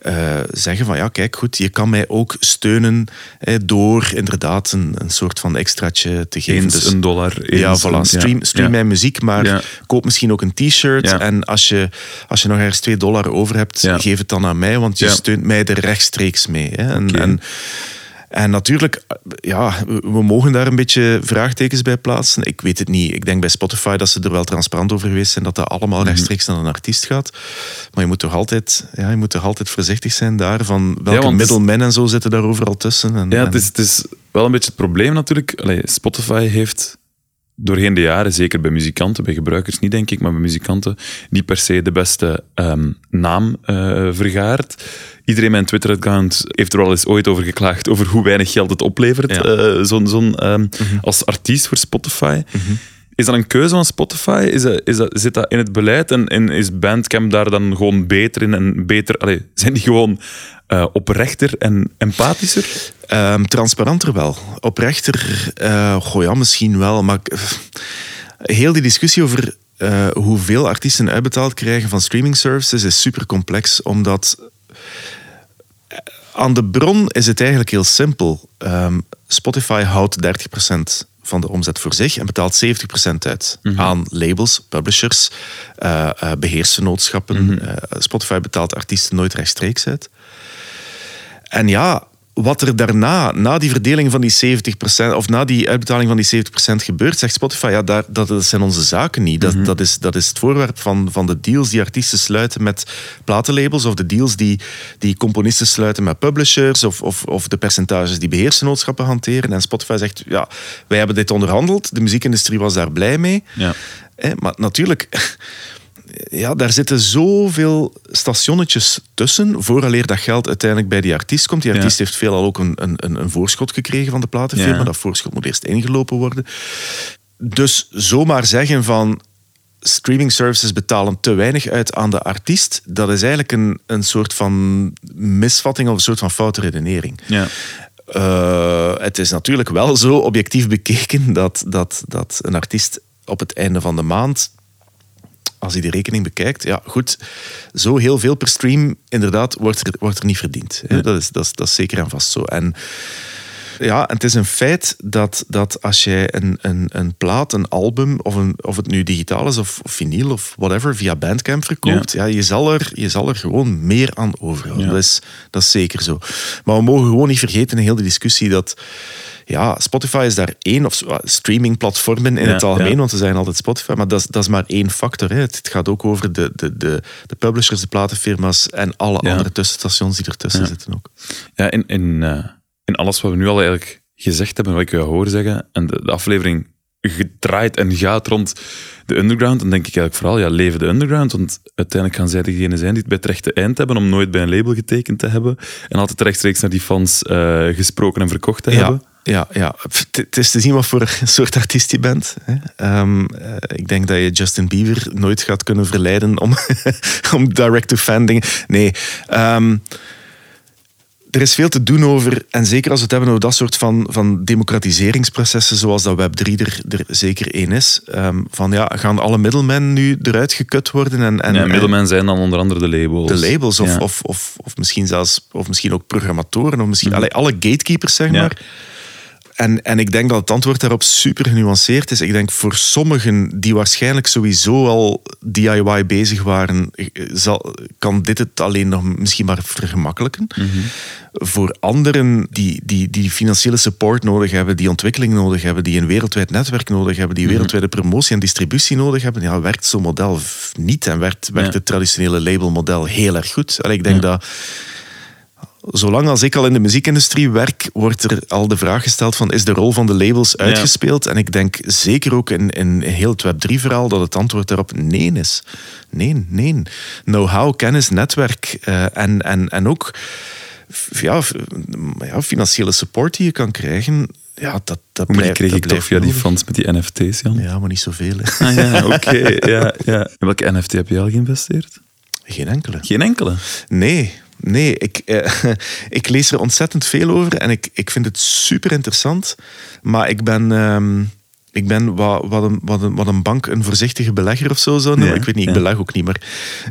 eh, zeggen van ja, kijk goed, je kan mij ook steunen hè, door inderdaad een, een soort van extraatje te geven. Eens Dus- een dollar. Eens ja, voilà. Stream, stream ja. mijn muziek, maar Ja. koop misschien ook een t-shirt. Ja. En als je, als je nog ergens 2 dollar over hebt, geef het dan aan mij, want je steunt mij er rechtstreeks mee. Hè. En, en, en natuurlijk, ja, we mogen daar een beetje vraagtekens bij plaatsen. Ik weet het niet. Ik denk bij Spotify dat ze er wel transparant over geweest zijn dat dat Mhm. allemaal rechtstreeks naar een artiest gaat. Maar je moet toch altijd, ja, je moet toch altijd voorzichtig zijn daar van welke is- middelmen en zo zitten daar overal tussen. En, Ja, het is, het is wel een beetje het probleem natuurlijk. Allee, Spotify heeft doorheen de jaren, zeker bij muzikanten, bij gebruikers niet denk ik, maar bij muzikanten, niet per se de beste ehm, naam eh, vergaard. Iedereen een Twitter-account heeft er wel eens ooit over geklaagd, over hoe weinig geld het oplevert, Ja. eh, zo'n, ehm, als artiest voor Spotify. Is dat een keuze van Spotify? Is dat, is dat, zit dat in het beleid? En, en is Bandcamp daar dan gewoon beter in? En beter, allee, <laughs> zijn die gewoon eh, oprechter en empathischer? Ehm, transparanter wel. Oprechter, eh goh ja, misschien wel. Maar heel die discussie over hoeveel artiesten uitbetaald krijgen van streaming services is super complex. Omdat aan de bron is het eigenlijk heel simpel. Ehm, Spotify houdt 30% van de omzet voor zich en betaalt 70% uit aan labels, publishers, eh eh beheersvennootschappen. Eh, Spotify betaalt artiesten nooit rechtstreeks uit. En ja, wat er daarna, na die verdeling van die 70%, of na die uitbetaling van die 70% gebeurt, zegt Spotify, ja, daar, dat, dat zijn onze zaken niet. Dat, dat, is, dat is het voorwerp van, van de deals die artiesten sluiten met platenlabels, of de deals die, die componisten sluiten met publishers, of, of, of de percentages die beheersgenootschappen hanteren. En Spotify zegt, ja, wij hebben dit onderhandeld, de muziekindustrie was daar blij mee. Ja. Maar natuurlijk, ja, daar zitten zoveel stationnetjes tussen, vooraleer dat geld uiteindelijk bij die artiest komt. Die Ja. artiest heeft veelal ook een, een, een- voorschot gekregen van de platenfirma. Ja. Dat voorschot moet eerst ingelopen worden. Dus zomaar zeggen van streaming services betalen te weinig uit aan de artiest, dat is eigenlijk een, een soort van misvatting of een soort van foute redenering. Ja. Eh, het is natuurlijk wel zo objectief bekeken dat, dat, dat een artiest op het einde van de maand, als hij de rekening bekijkt, ja goed, zo heel veel per stream, inderdaad, wordt er, wordt er niet verdiend. Hè? Dat, is, dat, is, dat is zeker en vast zo. En Ja, en het is een feit dat, dat als jij een, een, een plaat, een album, of, een, of het nu digitaal is of, of vinyl of whatever, via Bandcamp verkoopt, ja. je, zal er, je zal er gewoon meer aan overhouden. Ja. Dat, is, dat is zeker zo. Maar we mogen gewoon niet vergeten in heel de discussie dat ja, Spotify is daar één, of streamingplatformen in Ja, het algemeen, ja. want we zeggen altijd Spotify, maar dat is, dat is maar één factor. Hè. Het, gaat ook over de, de, de, de publishers, de platenfirma's en alle Ja. andere tussenstations die ertussen zitten ook. Ja, in, in, eh, in alles wat we nu al eigenlijk gezegd hebben, wat ik jou hoor zeggen, en de, de aflevering gedraaid en gaat rond de underground, dan denk ik eigenlijk vooral, ja, leven de underground, want uiteindelijk gaan zij degene zijn die het bij het rechte eind hebben om nooit bij een label getekend te hebben en altijd rechtstreeks naar die fans eh, gesproken en verkocht te hebben. Ja, ja. Het is te zien wat voor <laughs> soort artiest je bent. Ehm, eh, ik denk dat je Justin Bieber nooit gaat kunnen verleiden om, <laughs> om direct-to-fan dingen. Nee. ehm, er is veel te doen over, en zeker als we het hebben over dat soort van, van democratiseringsprocessen, zoals dat Web3 er, er zeker één is. ehm, van ja, gaan alle middelmen nu eruit gekut worden? En, en, ja, middelmen zijn dan onder andere de labels. de labels, of, Ja. of, of, of misschien zelfs, of misschien ook programmatoren, of misschien allee, alle gatekeepers, zeg Ja. maar. En, en ik denk dat het antwoord daarop super genuanceerd is. Ik denk voor sommigen die waarschijnlijk sowieso al DIY bezig waren, eh, zal, kan dit het alleen nog misschien maar vergemakkelijken. Mhm. Voor anderen die, die, die financiële support nodig hebben, die ontwikkeling nodig hebben, die een wereldwijd netwerk nodig hebben, Mhm. die wereldwijde promotie en distributie nodig hebben, ja, werkt zo'n model niet en werkt, werkt Ja. het traditionele labelmodel heel erg goed. Allee, ik denk dat zolang als ik al in de muziekindustrie werk, wordt er al de vraag gesteld van is de rol van de labels uitgespeeld? En ik denk zeker ook in, in heel het Web3-verhaal dat het antwoord daarop nee is. Nee, nee. Know-how, kennis, netwerk eh, en, en, en ook ja, ja, financiële support die je kan krijgen. Ja, dat, dat Maar die kreeg dat ik toch via die fans met die NFT's, Jan? Ja, maar niet zoveel. hè. Ah ja, oké. <laughs> ja, ja. In welke NFT heb je al geïnvesteerd? Geen enkele. Geen enkele. Nee, nee. Ik, eh, <laughs> ik lees er ontzettend veel over en ik, ik vind het super interessant. Maar ik ben, ehm, ik ben wat, wat, een, wat, een, wat een bank een voorzichtige belegger of zo zou noemen. Ja, ik weet niet, ik ja. beleg ook niet, maar,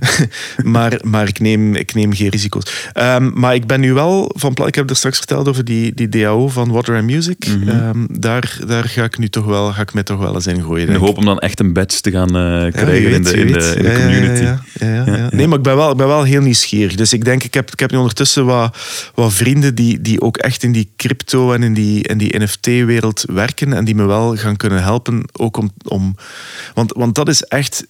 <laughs> maar, maar ik, neem, ik neem geen risico's. Ehm, maar ik ben nu wel van plan, ik heb er straks verteld over die, die DAO van Water and Music. Mhm. Ehm, daar, daar ga ik nu toch wel, ga ik mij toch wel eens in gooien. In de denk ik. hoop om dan echt een badge te gaan eh, krijgen in de, in de, in community. Ja, ja, ja, ja. Ja, Nee, maar ik ben wel, ik ben wel heel nieuwsgierig. Dus ik denk, ik heb, ik heb nu ondertussen wat, wat vrienden die, die ook echt in die crypto en in die, in die NFT-wereld werken en die me wel gaan kunnen helpen. Ook om, om, want, want dat is echt...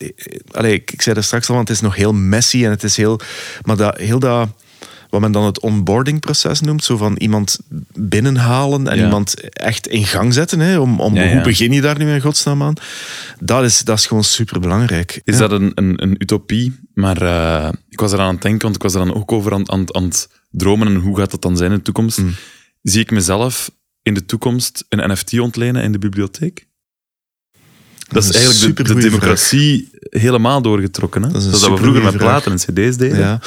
Allee, ik, ik zei er straks al, want het is nog heel messy en het is heel... Maar dat, heel dat wat men dan het onboardingproces noemt. Zo van iemand binnenhalen en Ja. iemand echt in gang zetten. Hè, om, om, Ja, ja. Hoe begin je daar nu in godsnaam aan? Dat is, dat is gewoon superbelangrijk. Is dat een, een, een utopie? Maar eh, ik was eraan aan het denken, want ik was er dan ook over aan, aan, aan het dromen. En hoe gaat dat dan zijn in de toekomst? Mm. Zie ik mezelf in de toekomst een NFT ontlenen in de bibliotheek? Dat is eigenlijk de, democratie helemaal doorgetrokken. Hè? Dat is dat we vroeger met platen en cd's deden. Ja.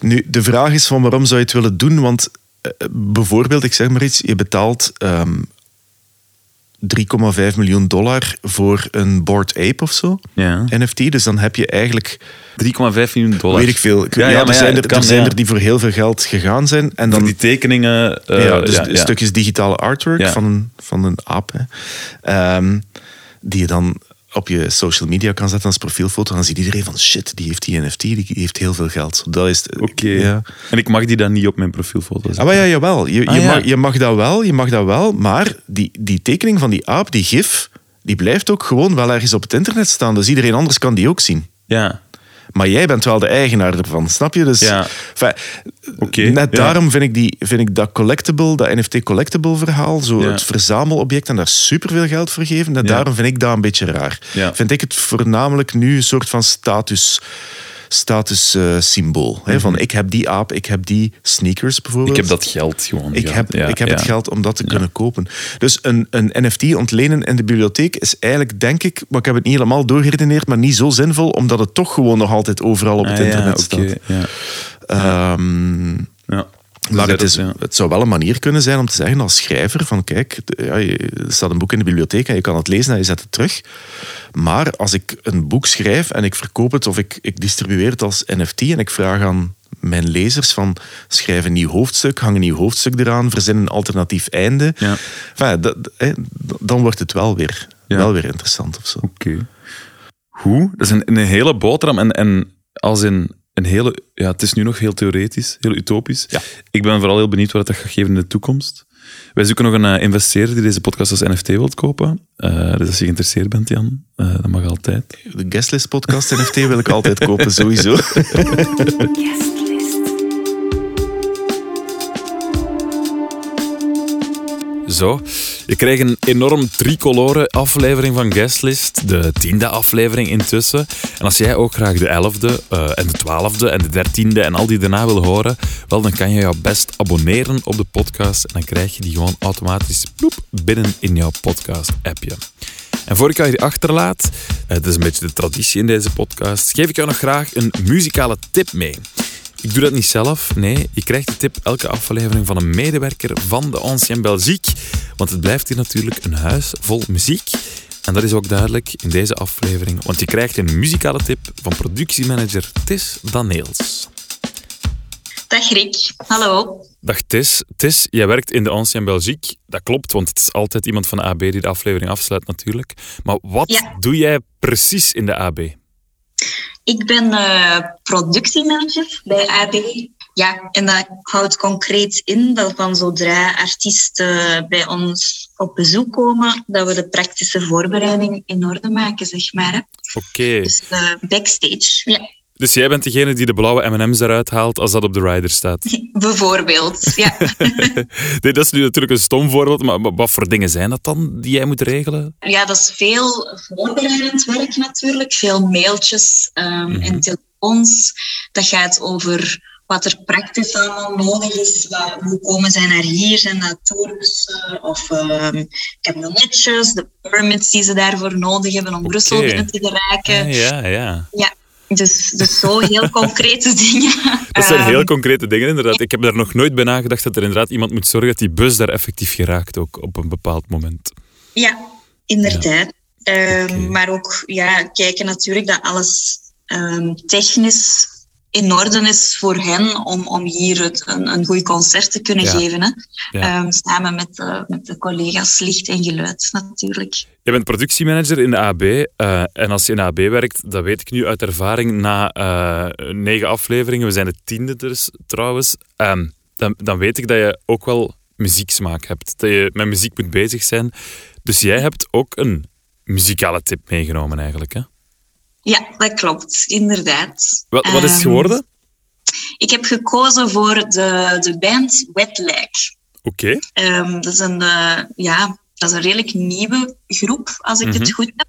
Nu, de vraag is van waarom zou je het willen doen? Want eh, bijvoorbeeld, ik zeg maar iets, je betaalt ehm 3,5 miljoen dollar voor een Bored Ape of zo, Ja. NFT. Dus dan heb je eigenlijk, 3,5 miljoen dollar. weet ik veel, Ja, ja, ja, er zijn, er, kan, er, zijn ja. er die voor heel veel geld gegaan zijn. En Voor dan die tekeningen. eh, ja, dus stukjes digitale artwork van, een, van een aap. Hè. Ehm, die je dan op je social media kan zetten als profielfoto. Dan ziet iedereen van shit, die heeft die NFT, die heeft heel veel geld. Dat is. Oké. Ja. En ik mag die dan niet op mijn profielfoto zetten. Ah, ja, jawel. Je, Ah, je, ja. Mag, je mag dat wel, je mag dat wel. Maar die, die tekening van die aap, die gif, die blijft ook gewoon wel ergens op het internet staan. Dus iedereen anders kan die ook zien. Ja. Maar jij bent wel de eigenaar ervan, snap je? Dus Ja. enfin, net ja. daarom vind ik, die, vind ik dat collectible, dat NFT collectible verhaal, zo Ja. het verzamelobject en daar superveel geld voor geven, net daarom vind ik dat een beetje raar. Vind ik het voornamelijk nu een soort van status status eh, symbool. hè, Van ik heb die aap, ik heb die sneakers bijvoorbeeld. Ik heb dat geld gewoon. Ik heb, Ja, ik heb ja. het geld om dat te kunnen kopen. Dus een, een NFT ontlenen in de bibliotheek is eigenlijk, denk ik, maar ik heb het niet helemaal doorgeredeneerd, maar niet zo zinvol, omdat het toch gewoon nog altijd overal op het Ah, ja, internet oké, staat. Ja. Ehm, Ja. Maar het, is, het zou wel een manier kunnen zijn om te zeggen als schrijver van kijk, ja, er staat een boek in de bibliotheek en je kan het lezen en je zet het terug. Maar als ik een boek schrijf en ik verkoop het of ik, ik distribueer het als NFT en ik vraag aan mijn lezers van schrijf een nieuw hoofdstuk, hang een nieuw hoofdstuk eraan, verzin een alternatief einde. Ja. Enfin, dan wordt het wel weer, Ja. wel weer interessant of zo. Oké. Hoe? Dat is een, een hele boterham en, en als in een hele... Ja, het is nu nog heel theoretisch, heel utopisch. Ja. Ik ben vooral heel benieuwd wat dat gaat geven in de toekomst. Wij zoeken nog een eh, investeerder die deze podcast als NFT wilt kopen. Eh, dus als je geïnteresseerd bent, Jan, eh, dat mag altijd. De Guestlist podcast NFT wil ik altijd kopen, sowieso. <laughs> Zo, je krijgt een enorm tricolore aflevering van Guestlist, de tiende aflevering intussen. En als jij ook graag de elfde eh, en de twaalfde en de dertiende en al die daarna wil horen, wel, dan kan je jou best abonneren op de podcast en dan krijg je die gewoon automatisch ploep, binnen in jouw podcast-appje. En voor ik jou hier achterlaat, eh, dat is een beetje de traditie in deze podcast, geef ik jou nog graag een muzikale tip mee. Ik doe dat niet zelf. Nee, je krijgt de tip elke aflevering van een medewerker van de Ancien Belgique. Want het blijft hier natuurlijk een huis vol muziek. En dat is ook duidelijk in deze aflevering, want je krijgt een muzikale tip van productiemanager Tis Daneels. Dag Rick, hallo. Dag Tis. Tis, jij werkt in de Ancien Belgique. Dat klopt, want het is altijd iemand van de AB die de aflevering afsluit natuurlijk. Maar wat Ja. doe jij precies in de AB? Ik ben eh, productiemanager bij AB. Ja, en dat houdt concreet in dat van zodra artiesten bij ons op bezoek komen, dat we de praktische voorbereiding in orde maken, zeg maar. Oké. Dus eh, backstage, ja, Dus jij bent degene die de blauwe M&M's eruit haalt als dat op de rider staat. <laughs> bijvoorbeeld. Ja. <laughs> Nee, dat is nu natuurlijk een stom voorbeeld, maar wat voor dingen zijn dat dan die jij moet regelen? ja, dat is veel voorbereidend werk natuurlijk, veel mailtjes ehm, en telefoons. Dat gaat over wat er praktisch allemaal nodig is. Hoe komen zij naar hier? Zijn dat tours of ehm kabinetjes, de permits die ze daarvoor nodig hebben om Brussel binnen te geraken. Ja, ja, ja. Ja, dus, dus zo heel concrete <laughs> dingen. Dat zijn Ehm, heel concrete dingen inderdaad. Ik heb daar nog nooit bij nagedacht dat er inderdaad iemand moet zorgen dat die bus daar effectief geraakt ook op een bepaald moment. Ja, inderdaad. Ehm. Maar ook ja, kijken natuurlijk dat alles ehm, technisch in orde is voor hen om, om hier het, een, een goed concert te kunnen Ja. geven. Hè? Ja. Ehm, samen met, de- met de collega's licht en geluid natuurlijk. Je bent productiemanager in de AB. eh, en als je in de AB werkt, dat weet ik nu uit ervaring, na eh, negen afleveringen, we zijn de tiende dus trouwens, ehm, dan, dan weet ik dat je ook wel muzieksmaak hebt. Dat je met muziek moet bezig zijn. Dus jij hebt ook een muzikale tip meegenomen eigenlijk, hè? Ja, dat klopt, inderdaad. Wat, wat is het Ehm, geworden? Ik heb gekozen voor de, de band Wet Lag. Oké. Ehm, dat, is een, eh, ja, dat is een redelijk nieuwe groep, als ik Mhm. het goed heb.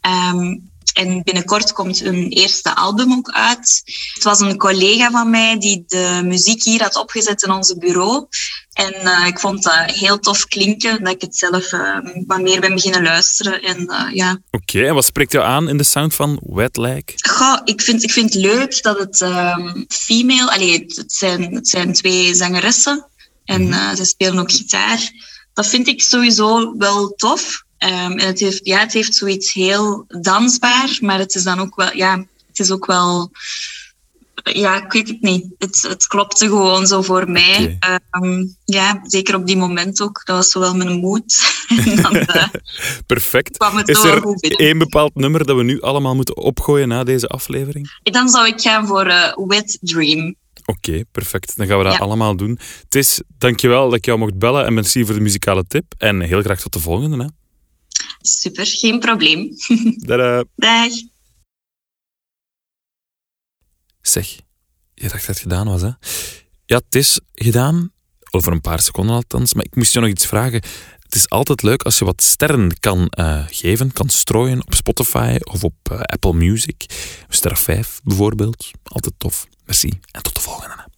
Ehm, en binnenkort komt hun eerste album ook uit. Het was een collega van mij die de muziek hier had opgezet in onze bureau. En eh, ik vond dat heel tof klinken, dat ik het zelf eh, wat meer ben beginnen luisteren. En eh, ja, Oké, en wat spreekt jou aan in de sound van Wet Lag? Goh, ik, vind, ik vind het leuk dat het ehm, female... Allee, het, zijn, het zijn twee zangeressen en eh, ze spelen ook gitaar. Dat vind ik sowieso wel tof. Ehm, en het heeft, ja, het heeft zoiets heel dansbaar, maar het is dan ook wel... Ja, het is ook wel... Ja, ik weet het niet. Het, het klopte gewoon zo voor mij. Ehm, ja, zeker op die moment ook. Dat was zo wel mijn moed. <laughs> dan eh, <laughs> Perfect. Is er één bepaald nummer dat we nu allemaal moeten opgooien na deze aflevering? Dan zou ik gaan voor eh Wet Dream. Oké, perfect. Dan gaan we dat Ja. allemaal doen. Het is, dankjewel dat ik jou mocht bellen en merci voor de muzikale tip. En heel graag tot de volgende. Hè. Super, geen probleem. <laughs> Tada. Dag. Zeg, je dacht dat het gedaan was, hè? Ja, het is gedaan. Over een paar seconden althans. Maar ik moest je nog iets vragen. Het is altijd leuk als je wat sterren kan eh, geven, kan strooien op Spotify of op eh, Apple Music. Ster 5 bijvoorbeeld. Altijd tof. Merci en tot de volgende.